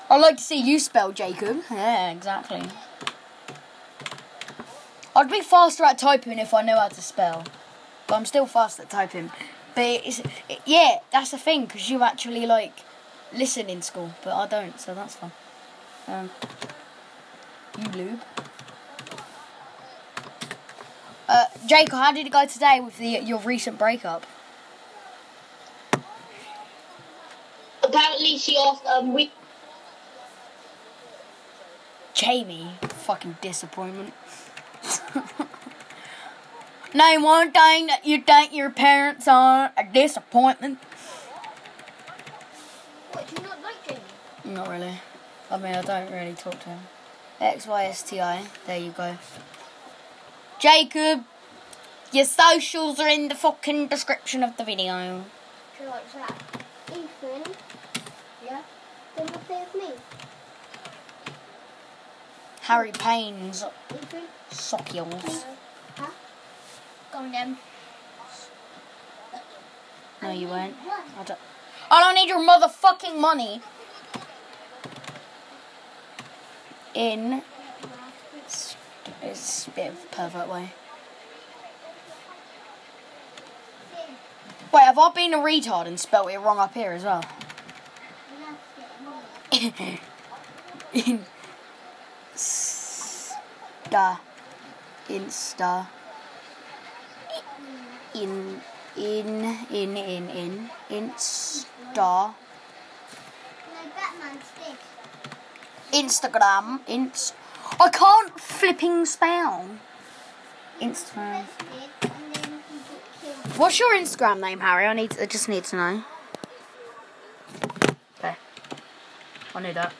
I'd like to see you spell Jacob. Yeah, exactly. I'd be faster at typing if I knew how to spell. But I'm still fast at typing. But it's, it, yeah, that's the thing, because you actually, like, listen in school, but I don't, so that's fun. Um, you lube. Uh, Jacob, how did it go today with the your recent breakup? Apparently, she asked um we Jamie, fucking disappointment. Name one thing that you think your parents are a disappointment. What, do you not like Jamie? Not really. I mean, I don't really talk to him. X Y S T I. There you go. Jacob, your socials are in the fucking description of the video. She likes that. Ethan. Yeah? Then you play with me. Harry Payne's Ethan. sockules. Huh? Go on then. No, you won't. I don't. I don't need your motherfucking money. In. It's, it's a bit of a pervert way. Wait, have I been a retard and spelt it wrong up here as well? In. Sta. Insta. In. In. In. In. In. Insta. Instagram. Inst. I can't flipping spell. Instagram. What's your Instagram name, Harry? I need. I just need to know. Okay. I knew that.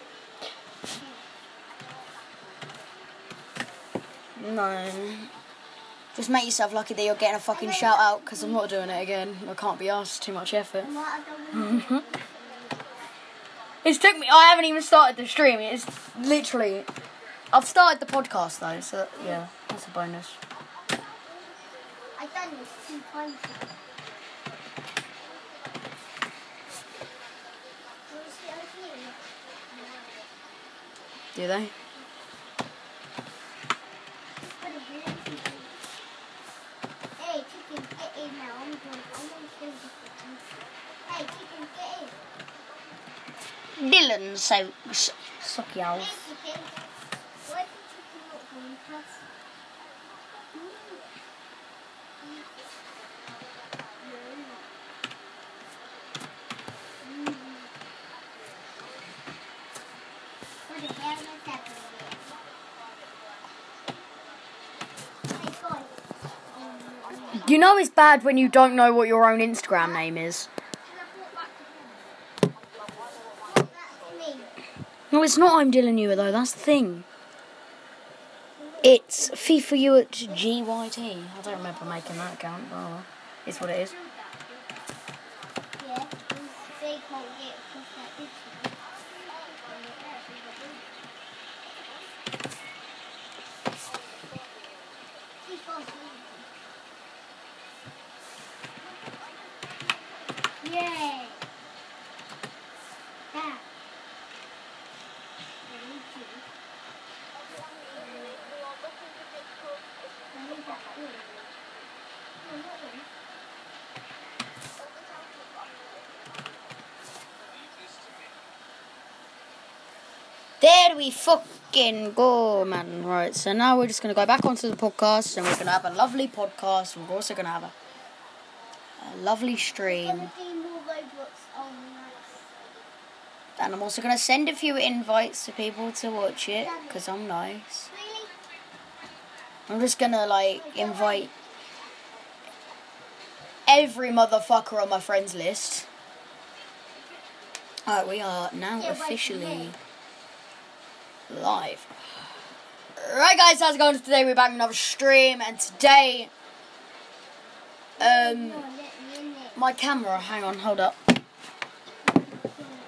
No. Just make yourself lucky that you're getting a fucking shout out because I'm not doing it again. I can't be asked too much effort. And what I don't want It's took me. I haven't even started the stream. It's literally. I've started the podcast though, so yeah, that's a bonus. I've done this two times. now. Wanna see over here? Do they? What the hell is it? Hey, chicken, get in now. I'm going. I'm going to kill this chicken. Hey, chicken, get in. Dylan, so s- suck Hey, y'all. chicken. Why did chicken not going past? What the hell is happening here? Hey, guys. Um, You know it's bad when you don't know what your own Instagram name is. No, it's not. I'm Dylan Ewer though. That's the thing. It's FIFA U at GYT. I don't remember making that account. Oh, it's what it is. Yeah, they can't get across that bridge. Keep on moving. Yay! That. I need to. I need that too. No, not one. There we fucking go, man. Right, so now we're just gonna go back onto the podcast, and we're gonna have a lovely podcast. We're also gonna have a, a lovely stream, Gonna do more Roblox. Nice. and I'm also gonna send a few invites to people to watch it because I'm nice. I'm just gonna like invite every motherfucker on my friends list. Alright, we are now officially. Live. Right, guys, how's it going? Today we're back another stream, and today, um, my camera. Hang on, hold up.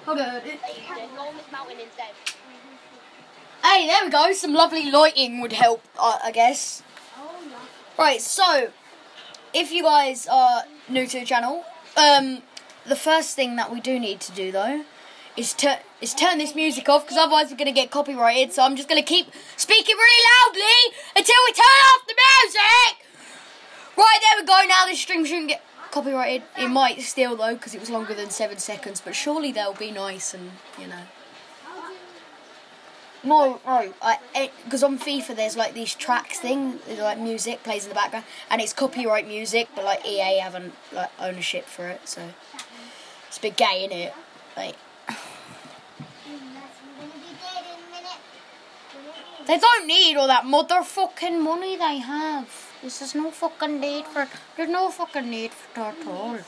Hold on. Hey, there we go. Some lovely lighting would help, uh, I guess. Right, so if you guys are new to the channel, um, the first thing that we do need to do though is to is turn this music off because otherwise we're gonna get copyrighted. So I'm just gonna keep speaking really loudly until we turn off the music. Right, there we go. Now this stream shouldn't get copyrighted. It might still though because it was longer than seven seconds, but surely they'll be nice and you know. No, no, because on FIFA there's like these tracks thing, like music plays in the background, and it's copyright music, but like EA haven't like ownership for it, so it's a bit gay, is it? Like Mm, that's- I'm gonna be dead in a minute. Gonna be- they don't need all that motherfucking money they have. This is no fucking need for. There's no fucking need for that at all. Know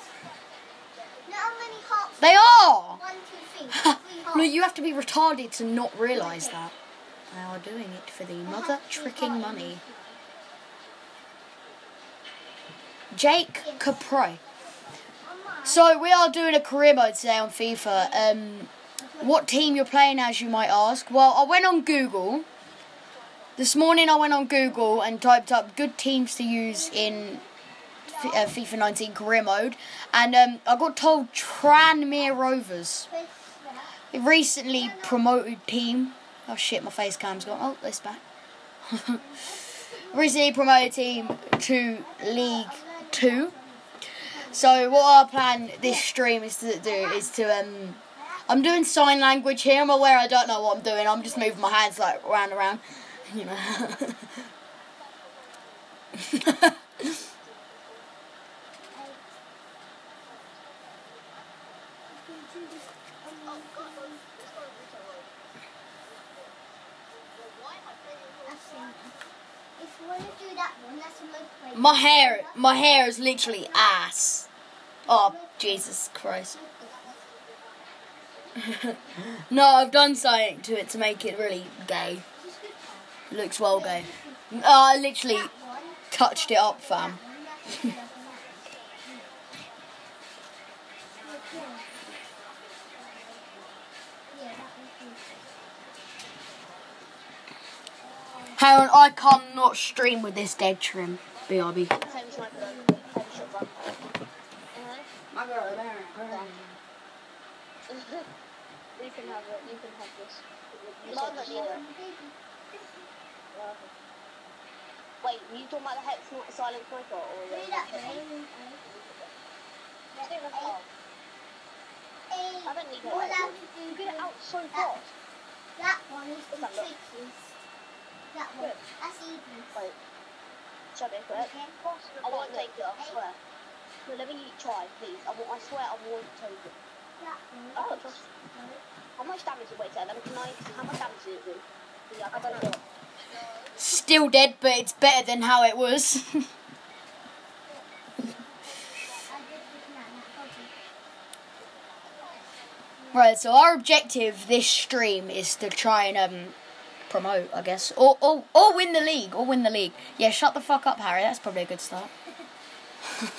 how many hearts? They are. One, two, three. Three no, you have to be retarded to not realise that. They are doing it for the mother tricking money. Jake Capri. So we are doing a career mode today on FIFA. Um, what team you're playing as, you might ask. Well, I went on Google. This morning I went on Google and typed up good teams to use in uh, FIFA 19 career mode, and um, I got told Tranmere Rovers a recently promoted team. Oh shit, my face cam's gone. Oh, it's back. recently promoted team to League Two. So what our plan this stream is to do is to um. I'm doing sign language here. I'm aware I don't know what I'm doing. I'm just moving my hands like round and around. Motorway. my hair, my hair is literally ass. Oh Jesus Christ. no, I've done something to it to make it really gay. Looks well gay. Oh, ah, I literally touched it up, fam. Hang on, I can't not stream with this dead trim. BRB. Home sniper gun. Home shotgun. You can have it. You can have this. You Mom, said but you you saw it. don't do Wait, were you talking about the hex not silent sniper or the that hex? one. I don't know. I don't need You're it. allowed to do You get it out so that, fast. that one is the What's that look? trickiest. That one. Good. That's easiest. Wait. Shut it, correct? Okay. I won't take it, I swear. No, let me try, please. I, won't, I swear I won't take it. That one. Trust How much damage did wait, Let me can I, how much damage did it do? Yeah, I don't know. Still dead, but it's better than how it was. Right, so our objective this stream is to try and um promote, I guess, or or or win the league, or win the league. Yeah, shut the fuck up, Harry. That's probably a good start.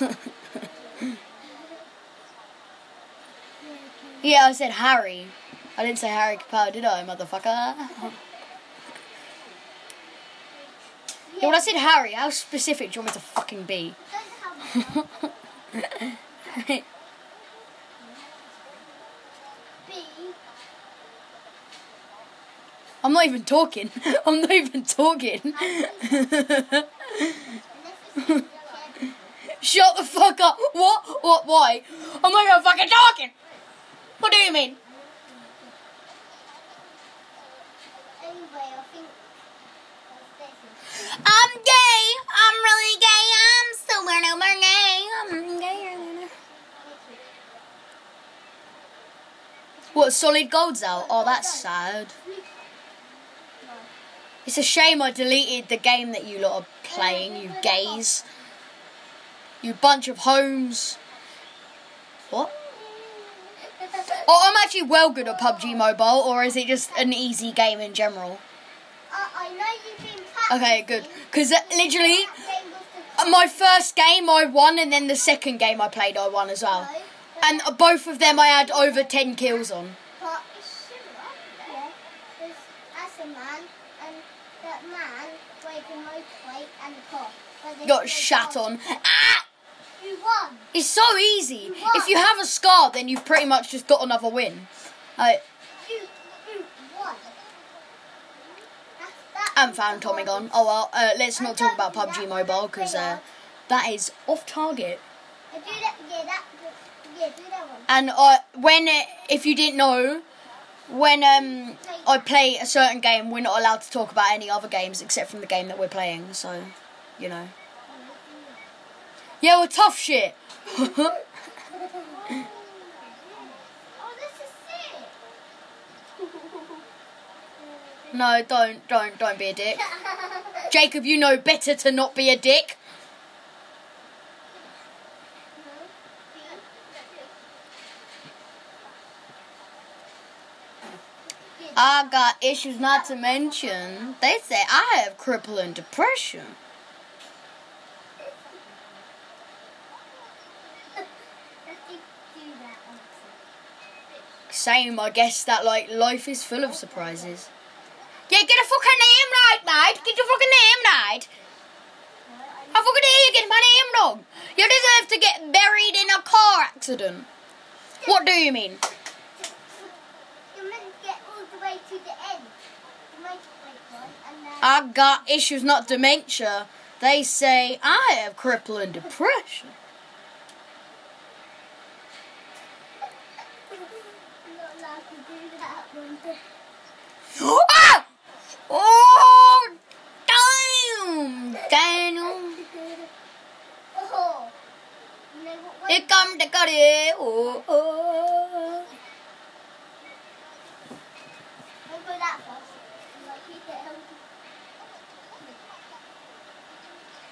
yeah, I said Harry. I didn't say Harry Capel, did I, motherfucker? yeah, when I said Harry, how specific do you want me to fucking be? Don't have that. B. I'm not even talking. I'm not even talking. Shut the fuck up. What? What? Why? I'm not even fucking talking. What do you mean? Anyway, I think that's this. I'm gay. I'm really gay. I'm super duper gay. I'm gay. What? Solid Gold's out. Oh, that's sad. It's a shame I deleted the game that you lot are playing. You gays. You bunch of homes. What? Oh, I'm actually well good at PUBG Mobile, or is it just an easy game in general? Uh, I know you've been practicing. Okay, good. Because literally, That game was the uh, my first game I won, and then the second game I played I won as well. And uh, both of them I had over 10 kills on. But it's similar. Yeah. There's, that's a man, and that man break a motorbike and a car. But they- Got shat on. Ah! You won. It's so easy. If you have a scar, then you've pretty much just got another win. Like, You, you won. Found the Tommy gone. Oh well, uh, let's not talk about PUBG Mobile because uh, that is off target. And uh, when, uh, if you didn't know, when um, I play a certain game, we're not allowed to talk about any other games except from the game that we're playing. So, you know. Yeah, we're tough shit. Oh, this is sick. No, don't, don't, don't be a dick. Jacob, you know better to not be a dick. I got issues not to mention. They say I have crippling depression. Same, I guess that like life is full of surprises. Yeah, get a fucking name right, mate. Get your fucking name right. I fucking dare you digging my name wrong. You deserve to get buried in a car accident. What do you mean? You're get all the way to the end. The motorbike one. I got issues, not dementia. They say I have crippling depression. I'm not allowed to do that one. ah! Oh, damn, Daniel. Oh. You know what? Here come the curry. Oh, oh. I'll go that fast. I'm like, keep it healthy.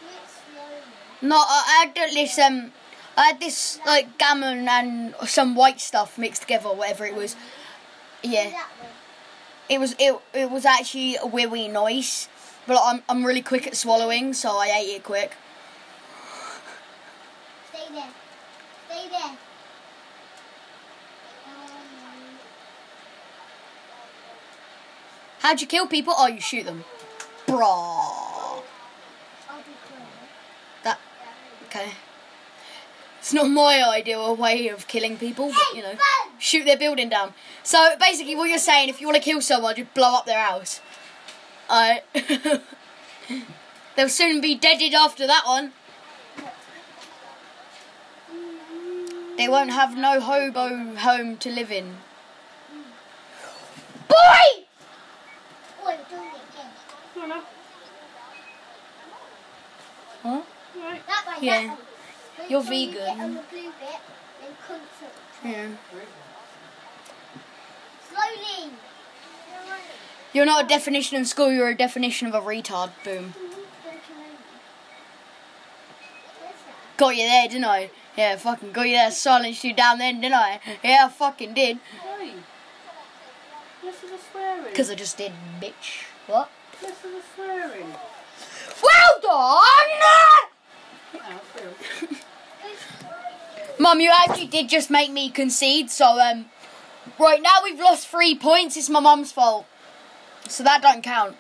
Do it slowly. No, I had this um, I had this like gammon and some white stuff mixed together, whatever it was. Yeah. It was it it was actually a really nice, but I'm I'm really quick at swallowing, so I ate it quick. Stay there. Stay there. How'd you kill people? Oh, you shoot them. Bruh. I'll be quiet. That okay. It's not my ideal way of killing people, but you know, shoot their building down. So basically, what you're saying, if you want to kill someone, just blow up their house. I. They'll soon be deaded after that one. They won't have no hobo home to live in. Boy! I'm doing it again. Go on now. Huh? Right. That way, Yeah. That You're vegan. Get on the blue bit, then control. Yeah. Slowly. You're not a definition of school. You're a definition of a retard. Boom. Got you there, didn't I? Yeah, fucking got you there. Silenced you down then, didn't I? Yeah, I fucking did. Hey. Listen to swearing. Because I just did, bitch. What? Listen to swearing. Well done! Oh, Phil. Mum, you actually did just make me concede, so, um, right now we've lost three points. It's my mum's fault. So that don't count.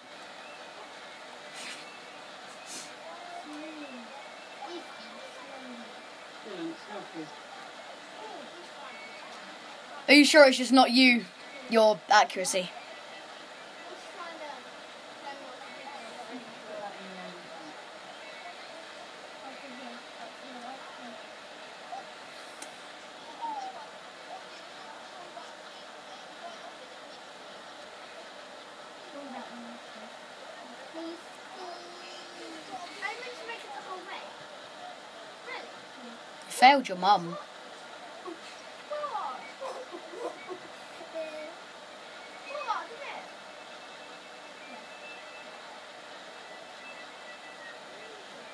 Are you sure it's just not you, your accuracy? Failed your mum.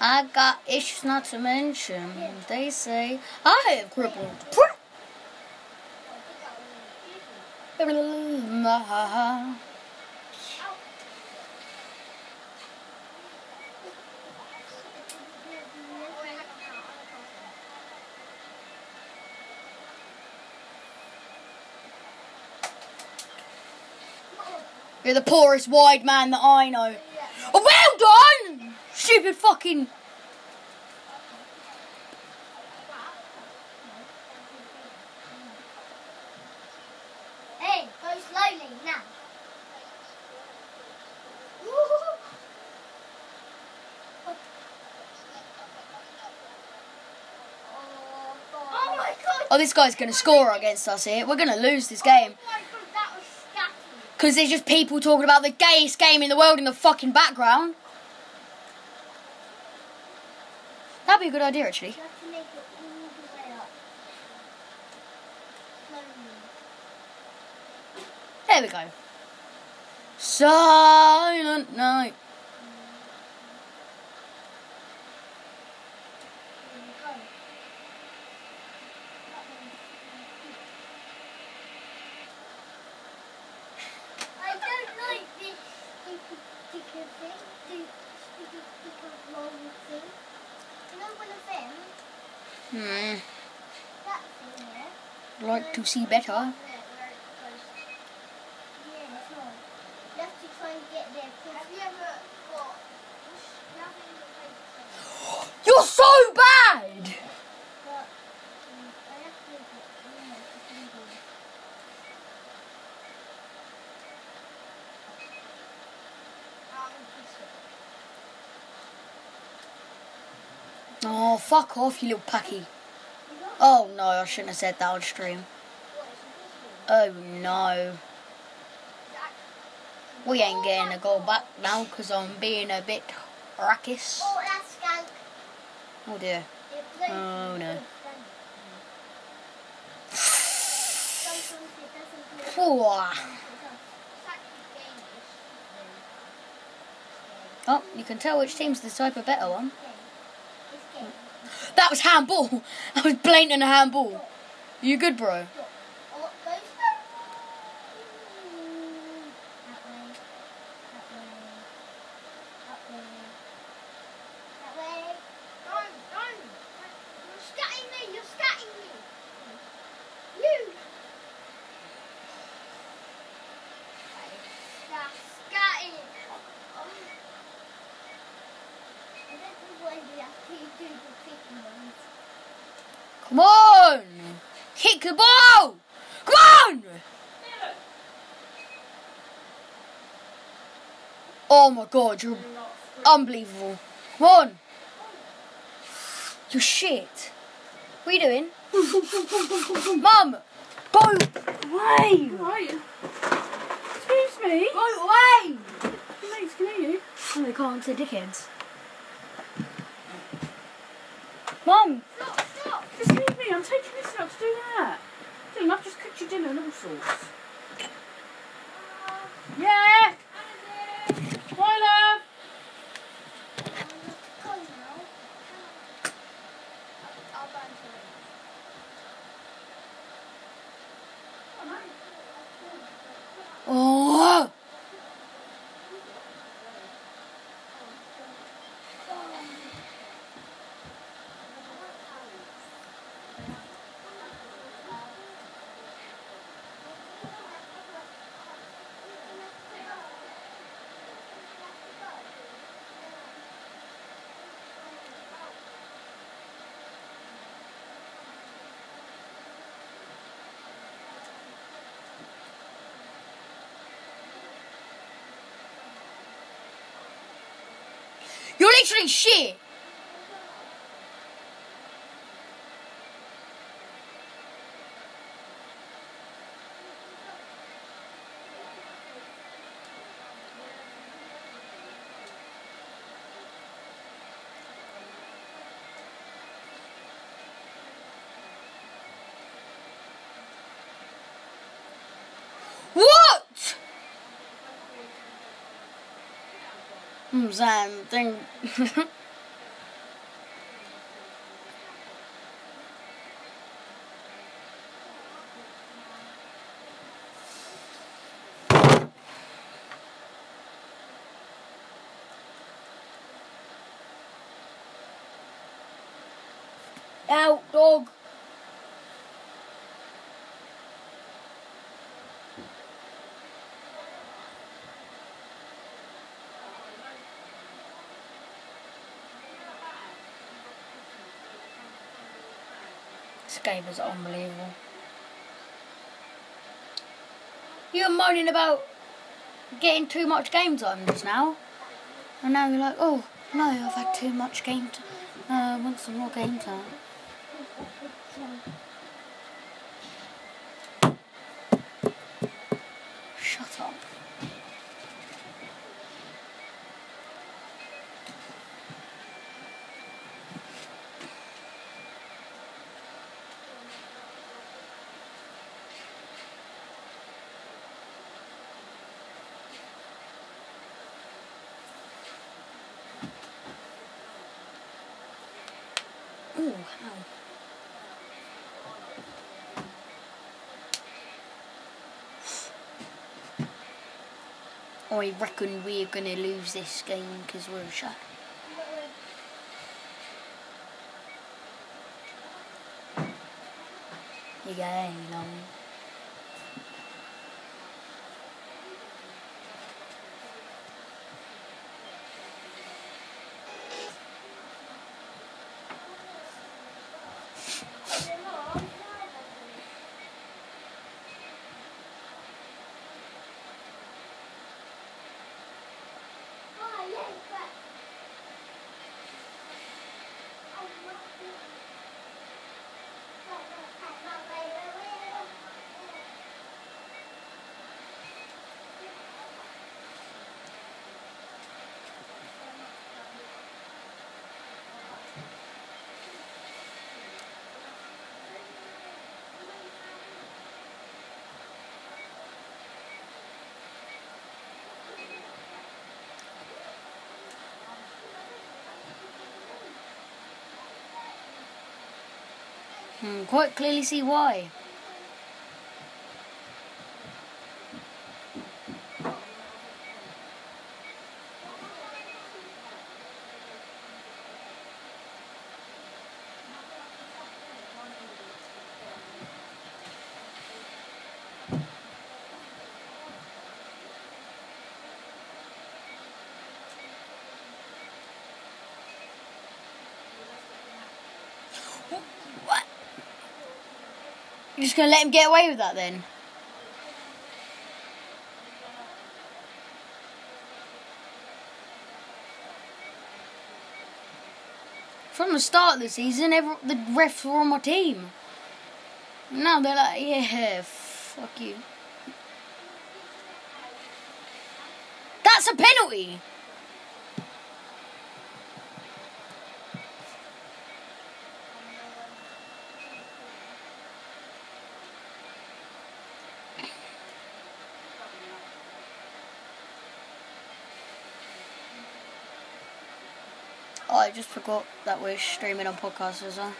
I got issues not to mention. They say I have crippled. You're the poorest wide man that I know. Oh, well done! Stupid fucking. Hey, go slowly now. Oh! Oh, this guy's gonna score against us here. We're gonna lose this game. Oh my god, that was scatty. Because there's just people talking about the gayest game in the world in the fucking background. That'd be a good idea, actually. You have to make it all the way up. Slowly. There we go. Silent night. see better. You're so bad! Oh, fuck off, you little pucky. Oh no, I shouldn't have said that on stream. Oh no. We ain't getting a goal back now because I'm being a bit rackus. Oh. Oh dear. Oh, no. with skank. Sometimes it doesn't play. Phew. It's actually Danish. Oh, you can tell which team's the type of better one. That was handball. That was blatant handball. You good, bro? Oh, goes there. That way. That way. That way. That way. Don't, don't. You're scatting me. You're scatting me. You. That's scatting. Oh. I don't know why we actually do the big ones. Come on! Kick the ball! Come on! Oh my god, you're unbelievable. Come on! You're shit. What are you doing? Mum! Go away! Right. Excuse me. Go away! Mates can hear you. Oh, they can't say dickheads. Mum! Stop, stop. Excuse me, I'm taking this out to do that. I've just cooked you dinner and all sorts. Yeah. You're literally shit! What? Hmm, Sam, thing. Out, dog. Game is unbelievable. You were moaning about getting too much game time just now. And now you're like, oh, no, I've had too much game time. Uh, I want some more game time. Shut up. Ooh, how? I reckon we're gonna lose this game because we're shut. You go, hey, long. Hmm, quite clearly see why. You're just gonna let him get away with that then? From the start of the season, every, the refs were on my team. Now they're like, yeah, fuck you. That's a penalty! Oh, I just forgot that we're streaming on podcast as well.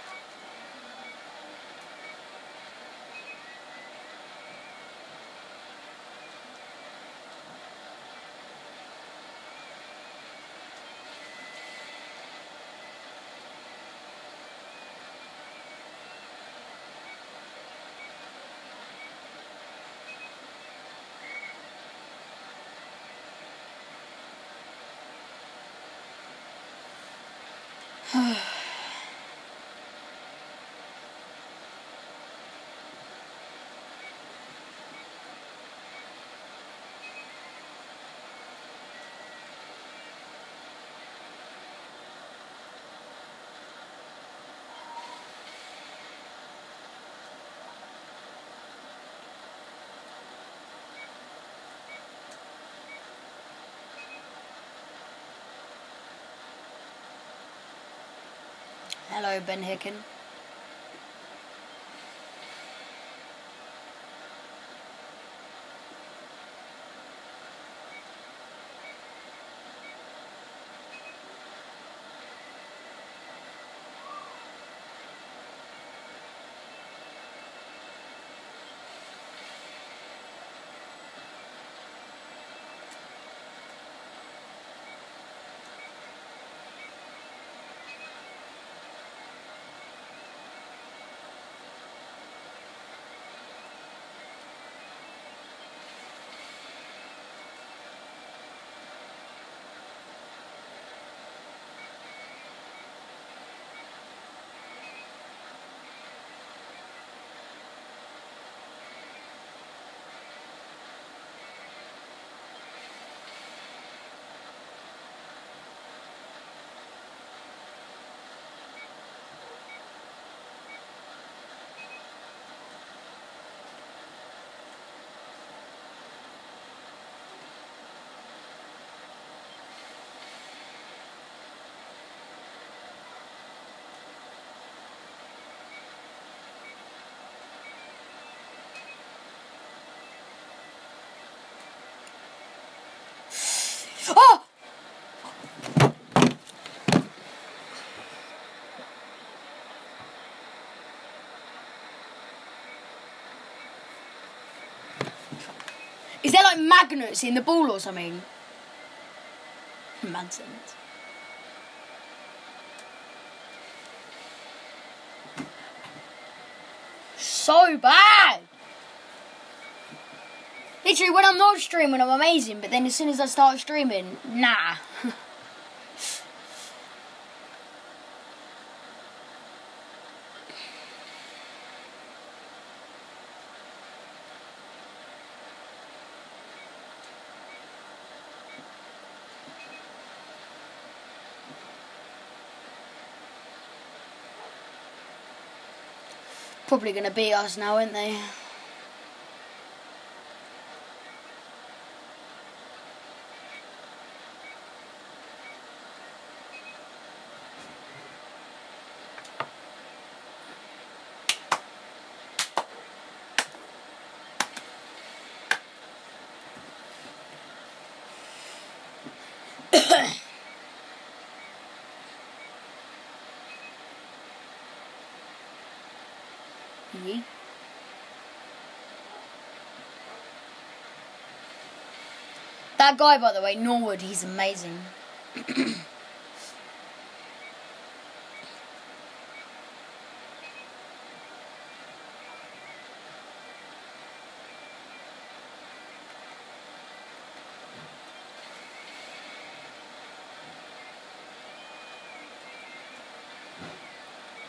Hello, Ben Hicken. Oh! Is there like magnets in the ball or something? Nonsense. So bad! Literally, when I'm not streaming, I'm amazing, but then as soon as I start streaming, nah. Probably gonna beat us now, aren't they? Ye. That guy, by the way, Norwood, he's amazing.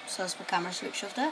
So that's my camera switch off there.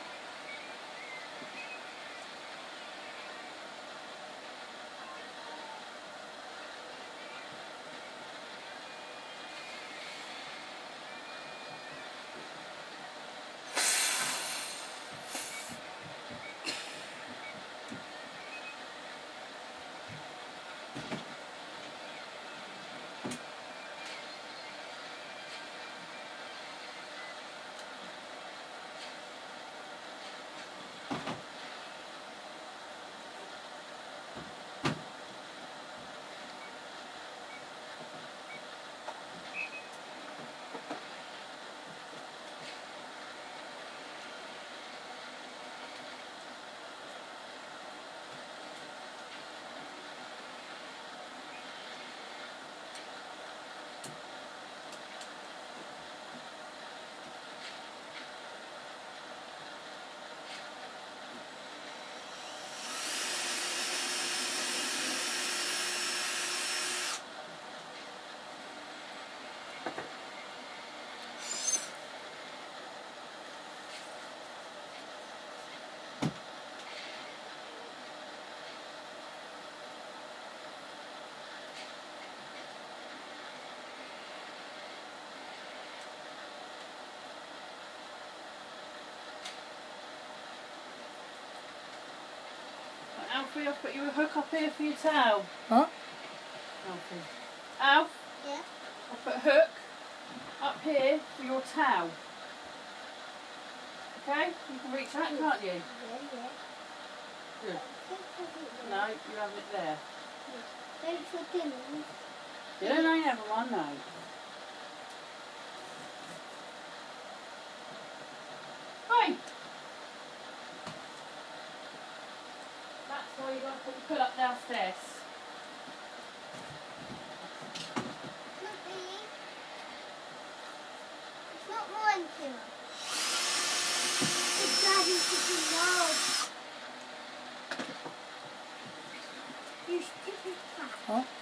Alfie, I've put you a hook up here for your towel. What? Alfie. Alf, Yeah. I've put a hook up here for your towel. Okay? You can reach that, can't you? Yeah, yeah. Good. Think of it No, you have it there. Don't for dinners. You don't know everyone, no. Hey! That's why you got to put your pull up downstairs. Not. It's not mine, Tim. It's Daddy's chicken yard. You stupid cat. What?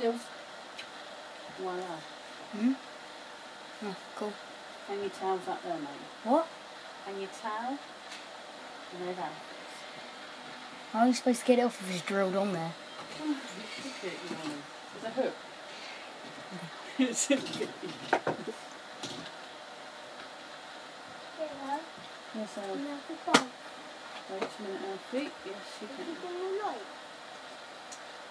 Dills. Voila. Hmm? Oh, cool. Hang your towels up there, mate. What? Hang your towel. And there's Alfie's. How are you supposed to get it off if it's drilled on there? Oh, you should do it, you know. There's a hook. It's in the- yes, Alf. Another ball. Wait a minute, Alfie. Yes, you Have can.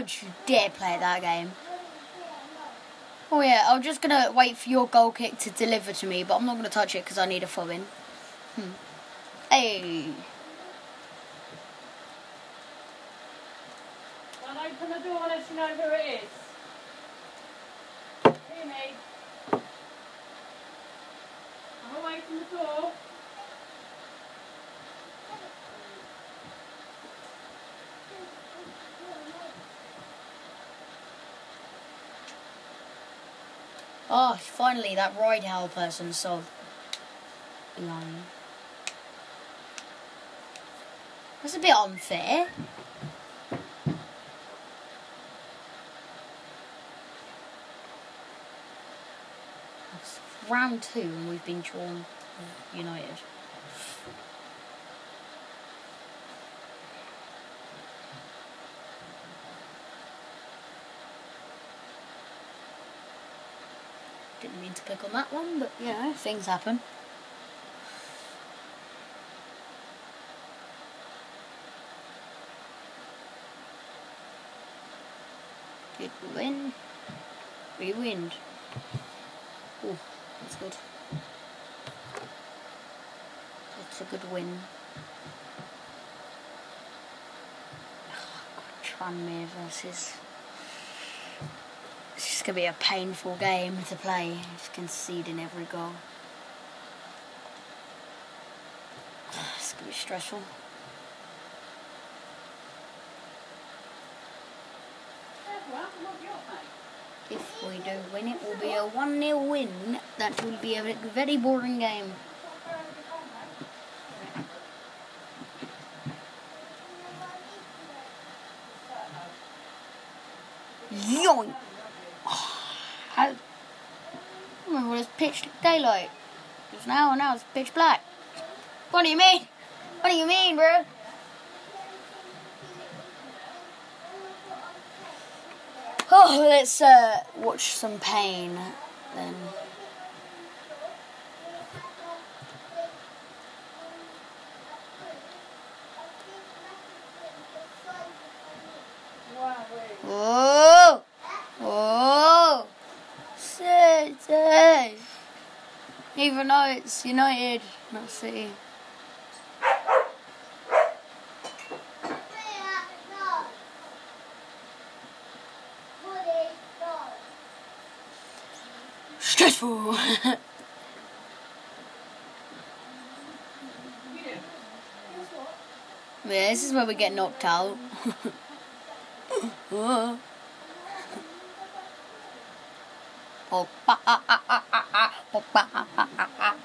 Don't you dare play that game. Oh yeah, I'm just gonna wait for your goal kick to deliver to me, but I'm not gonna touch it because I need a fob in. Hmm. Hey. Don't open the door unless you know who it is. Hear me. I'm away from the door. Oh, finally that ride hail person solved. Line. That's a bit unfair. Round two and we've been drawn uh, United. Didn't mean to click on that one, but you know, things happen. Did we win? We win. Oh, that's good. That's a good win. Ah, Tranmere versus. It's just gonna be a painful game to play. Conceding every goal. It's gonna be stressful. If we do win, it will be a 1 0 win. That will be a very boring game. Yoink! How? Remember, it's pitch daylight. Just now, now it's pitch black. What do you mean? What do you mean, bro? Oh, let's uh, watch some pain then. Wow, wait. Oh! Oh! City! Even though it's United, not City. Stressful! Yeah, this is where we get knocked out. oh. Pogba, ah, ah, ah, ah, ah, ah.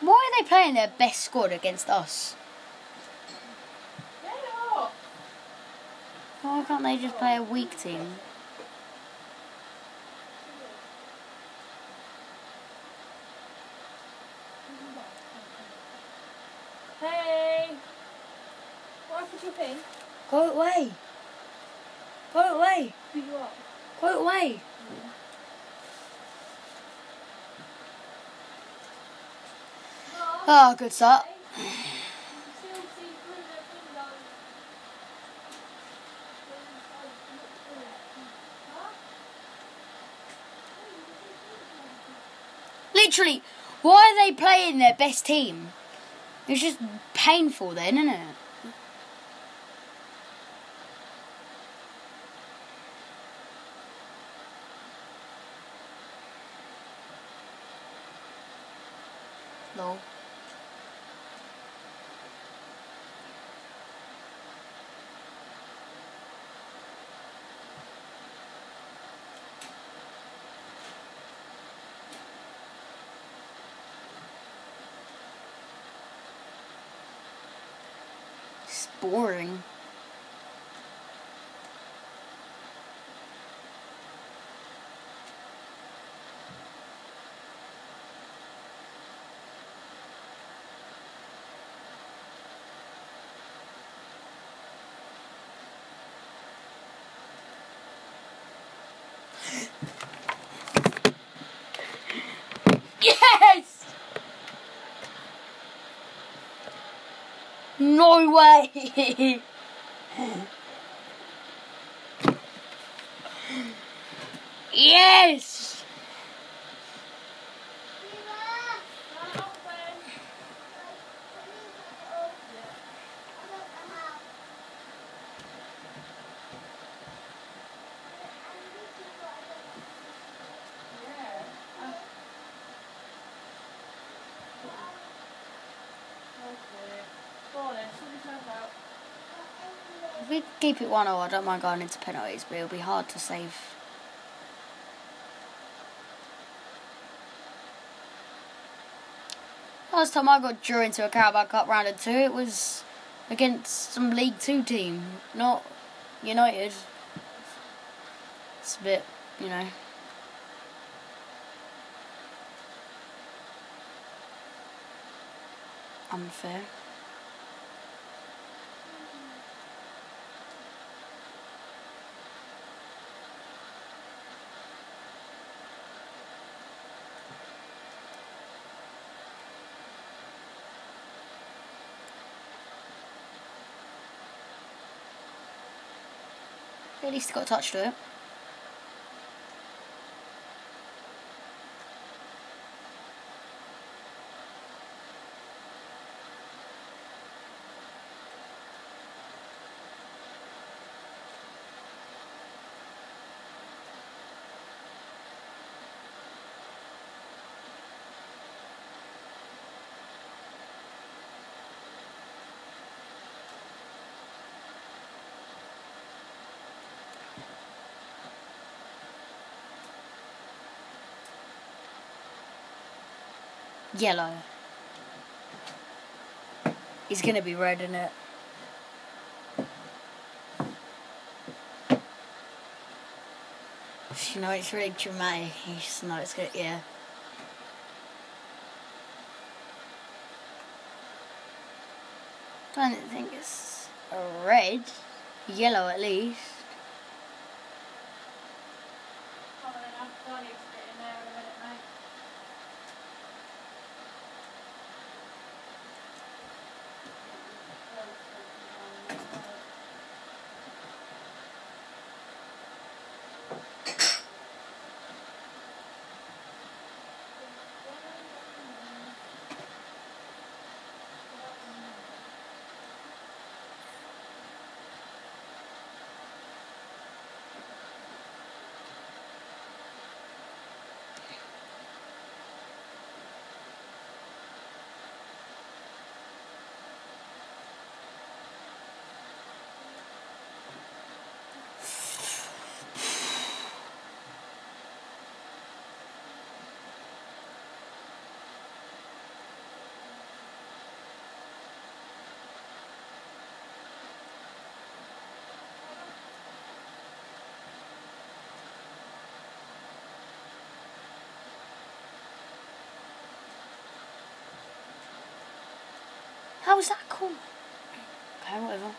Why are they playing their best squad against us? Why can't they just play a weak team? Hey. What happened to your pin? Go away! Go away! Who you are? Go away! Oh, good start. Literally, why are they playing their best team? It's just painful then, isn't it? No. It's boring. No way! yes! If we keep it 1 0, I don't mind going into penalties, but it'll be hard to save. Last time I got drew into a Carabao Cup round of two, it was against some League Two team, not United. It's a bit, you know. Unfair. At least he got a touch to it. Yellow. He's gonna be red in it. You know, it's really dramatic. You just know it's good, yeah. I don't think it's red. Yellow at least. How was that cool? Okay, whatever.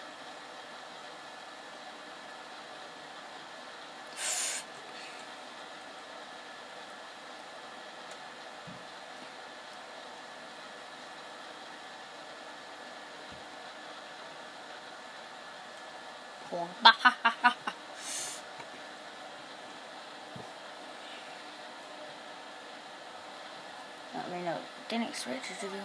Cool. I mean, I didn't expect it to be on.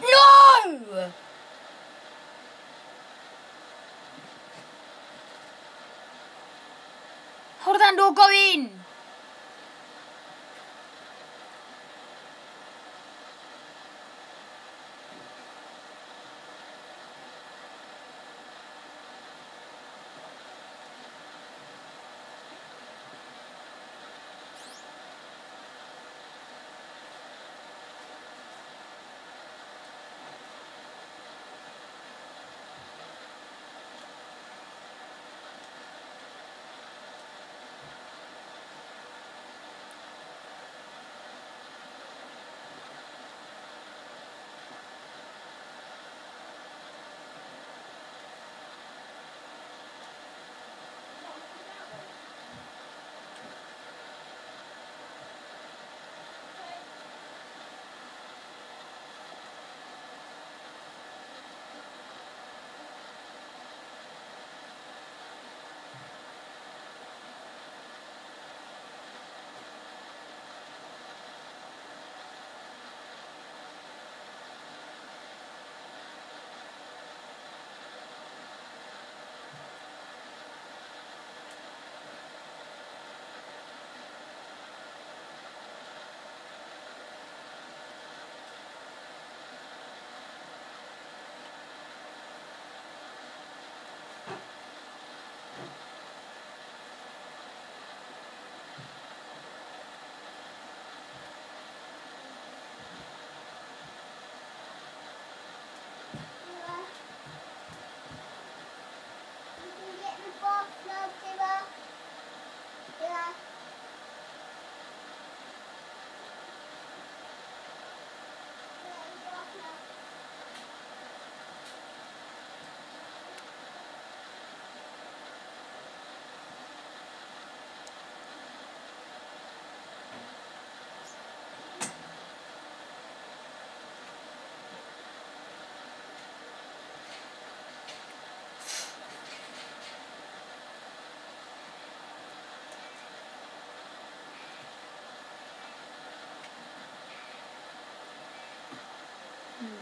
No! How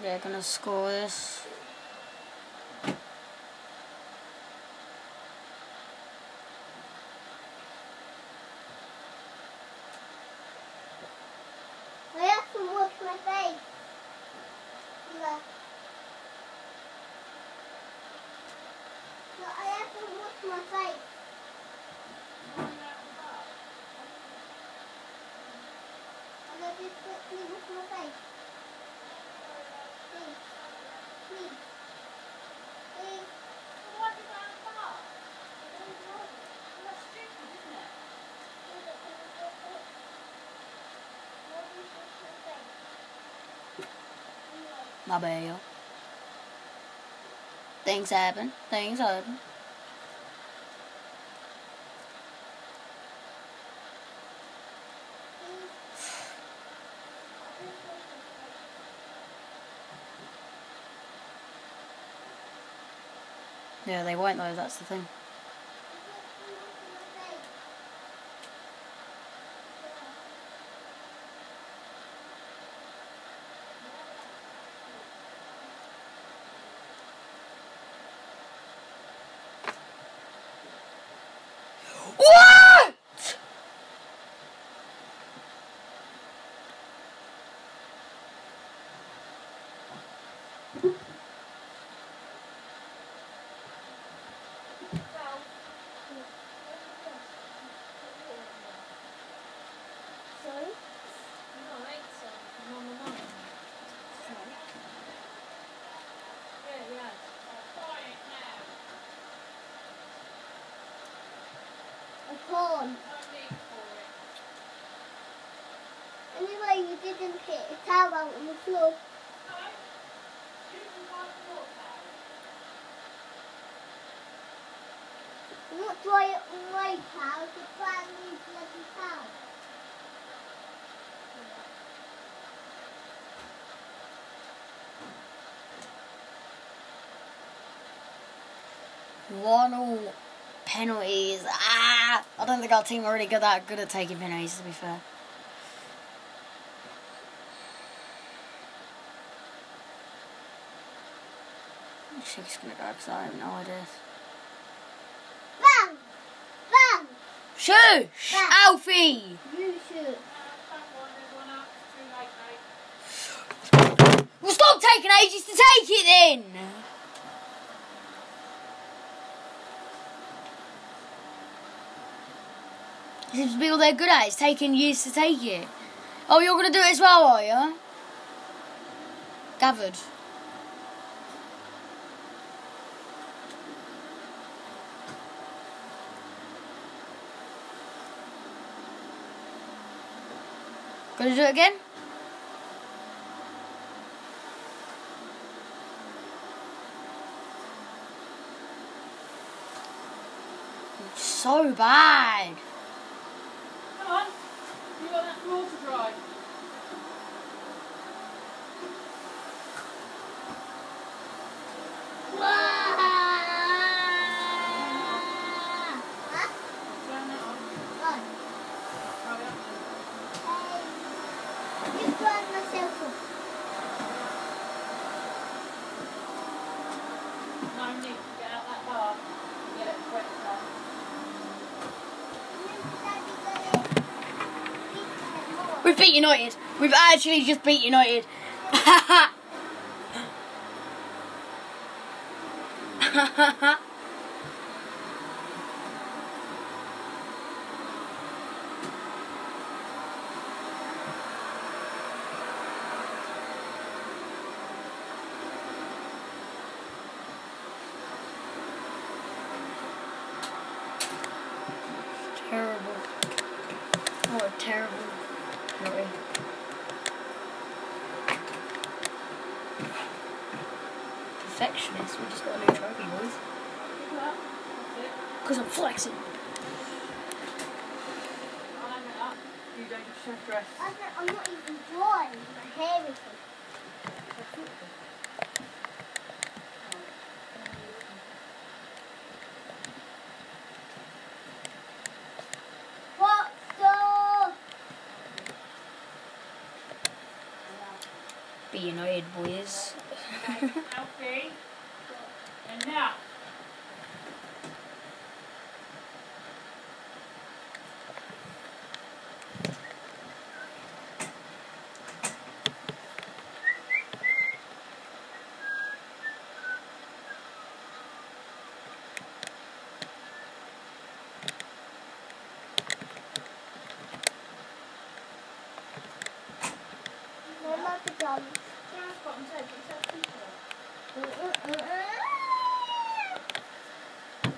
they're gonna score this. My bad. Things happen. Things happen. Yeah, they won't though, that's the thing. What? Sorry? A corn. Anyway, you didn't hit a towel out on the floor. Not dry it on my towel, just brand new bloody. One all penalties. Ah! I don't think our team are really good that good at taking penalties to be fair. She's gonna go because I have no idea. Bang! Bang! Shush! Yeah. Alfie! You should. Well, stop taking ages to take it then! Seems to be all they're good at. It's taking years to take it. Oh, you're going to do it as well, are you? Gathered. Gonna do it again? So bad. Come on. You got that floor to dry. Huh? Turn that on. Right. Hurry up. Hey. Just drying myself up. No need to get out that bar. Get it wet stuff. We've beat United. We've actually just beat United. terrible. What a terrible. United. Perfectionist. We just got a new trophy, boys. Pick it up. That's it. Because I'm flexing. I'll hang it up. You don't chef dress. I'm not, I'm not even drying. My hair is What the? United, boys. Alfie. And now. No more pajamas. John's got them taken, so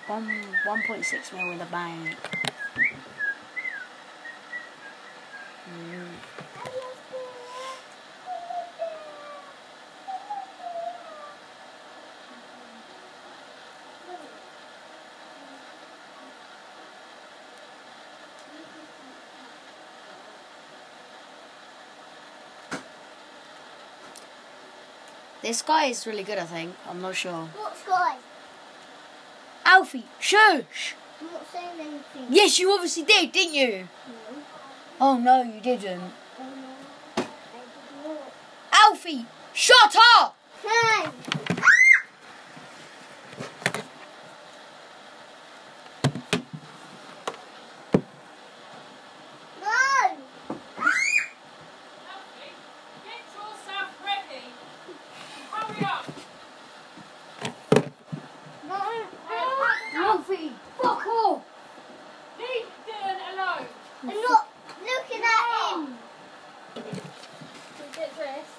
One one point six mil in the bank. This guy is really good, I think. I'm not sure. What sky? Alfie, shush! I'm not saying anything. Yes, you obviously did, didn't you? No. Oh no, you didn't. Oh no. Did not. Alfie, shut up! Hey! No! Alfie, get yourself ready. Hurry up. No! Alfie, fuck off! Leave Dylan alone. I'm not looking at him. Get dressed.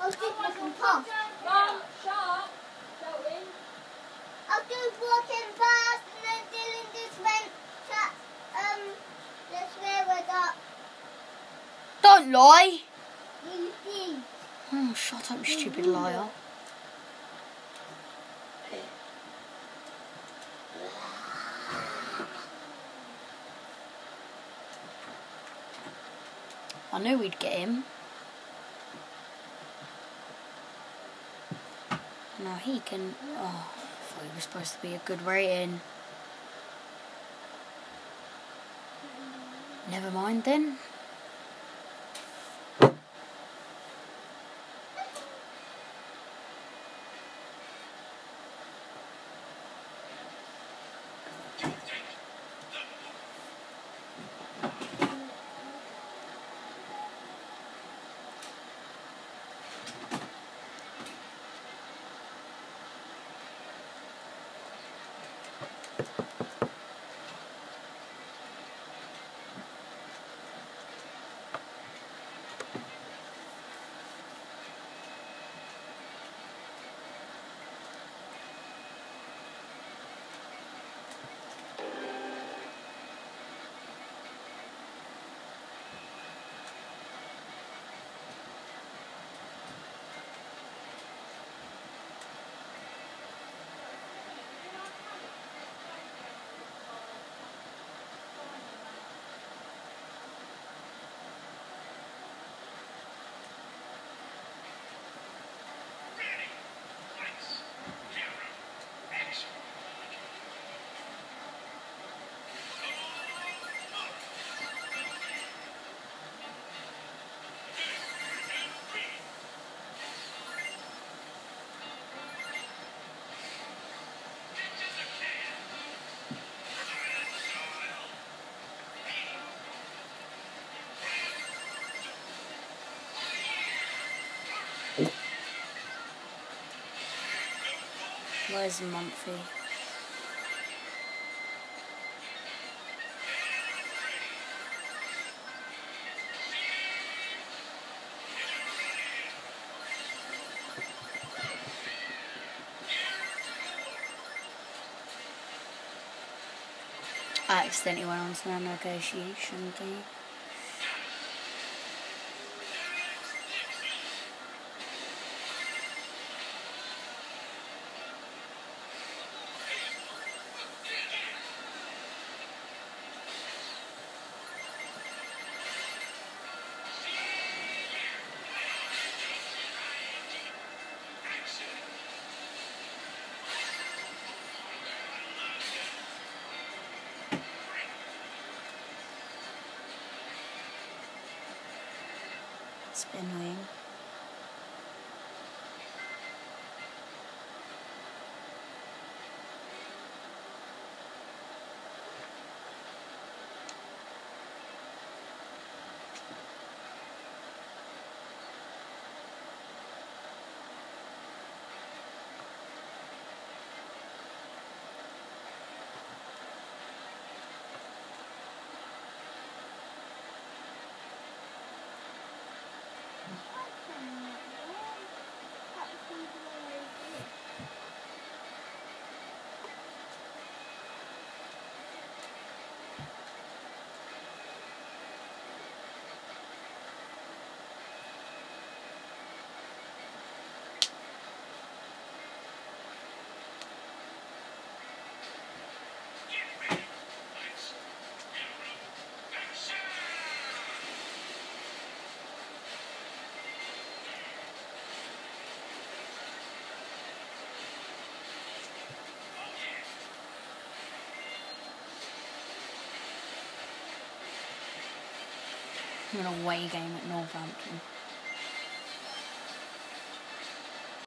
I'll just looking past. Mum, sharp. Shouting. I was just walking past and then Dylan just went to, um, just where we got Don't lie! you see. Oh, shut up, you stupid liar. I knew we'd get him. Now he can. Oh, I thought he was supposed to be a good rating. Never mind then. Where's Mumphy? I accidentally went on to the negotiation thing. It's an away game at Northampton.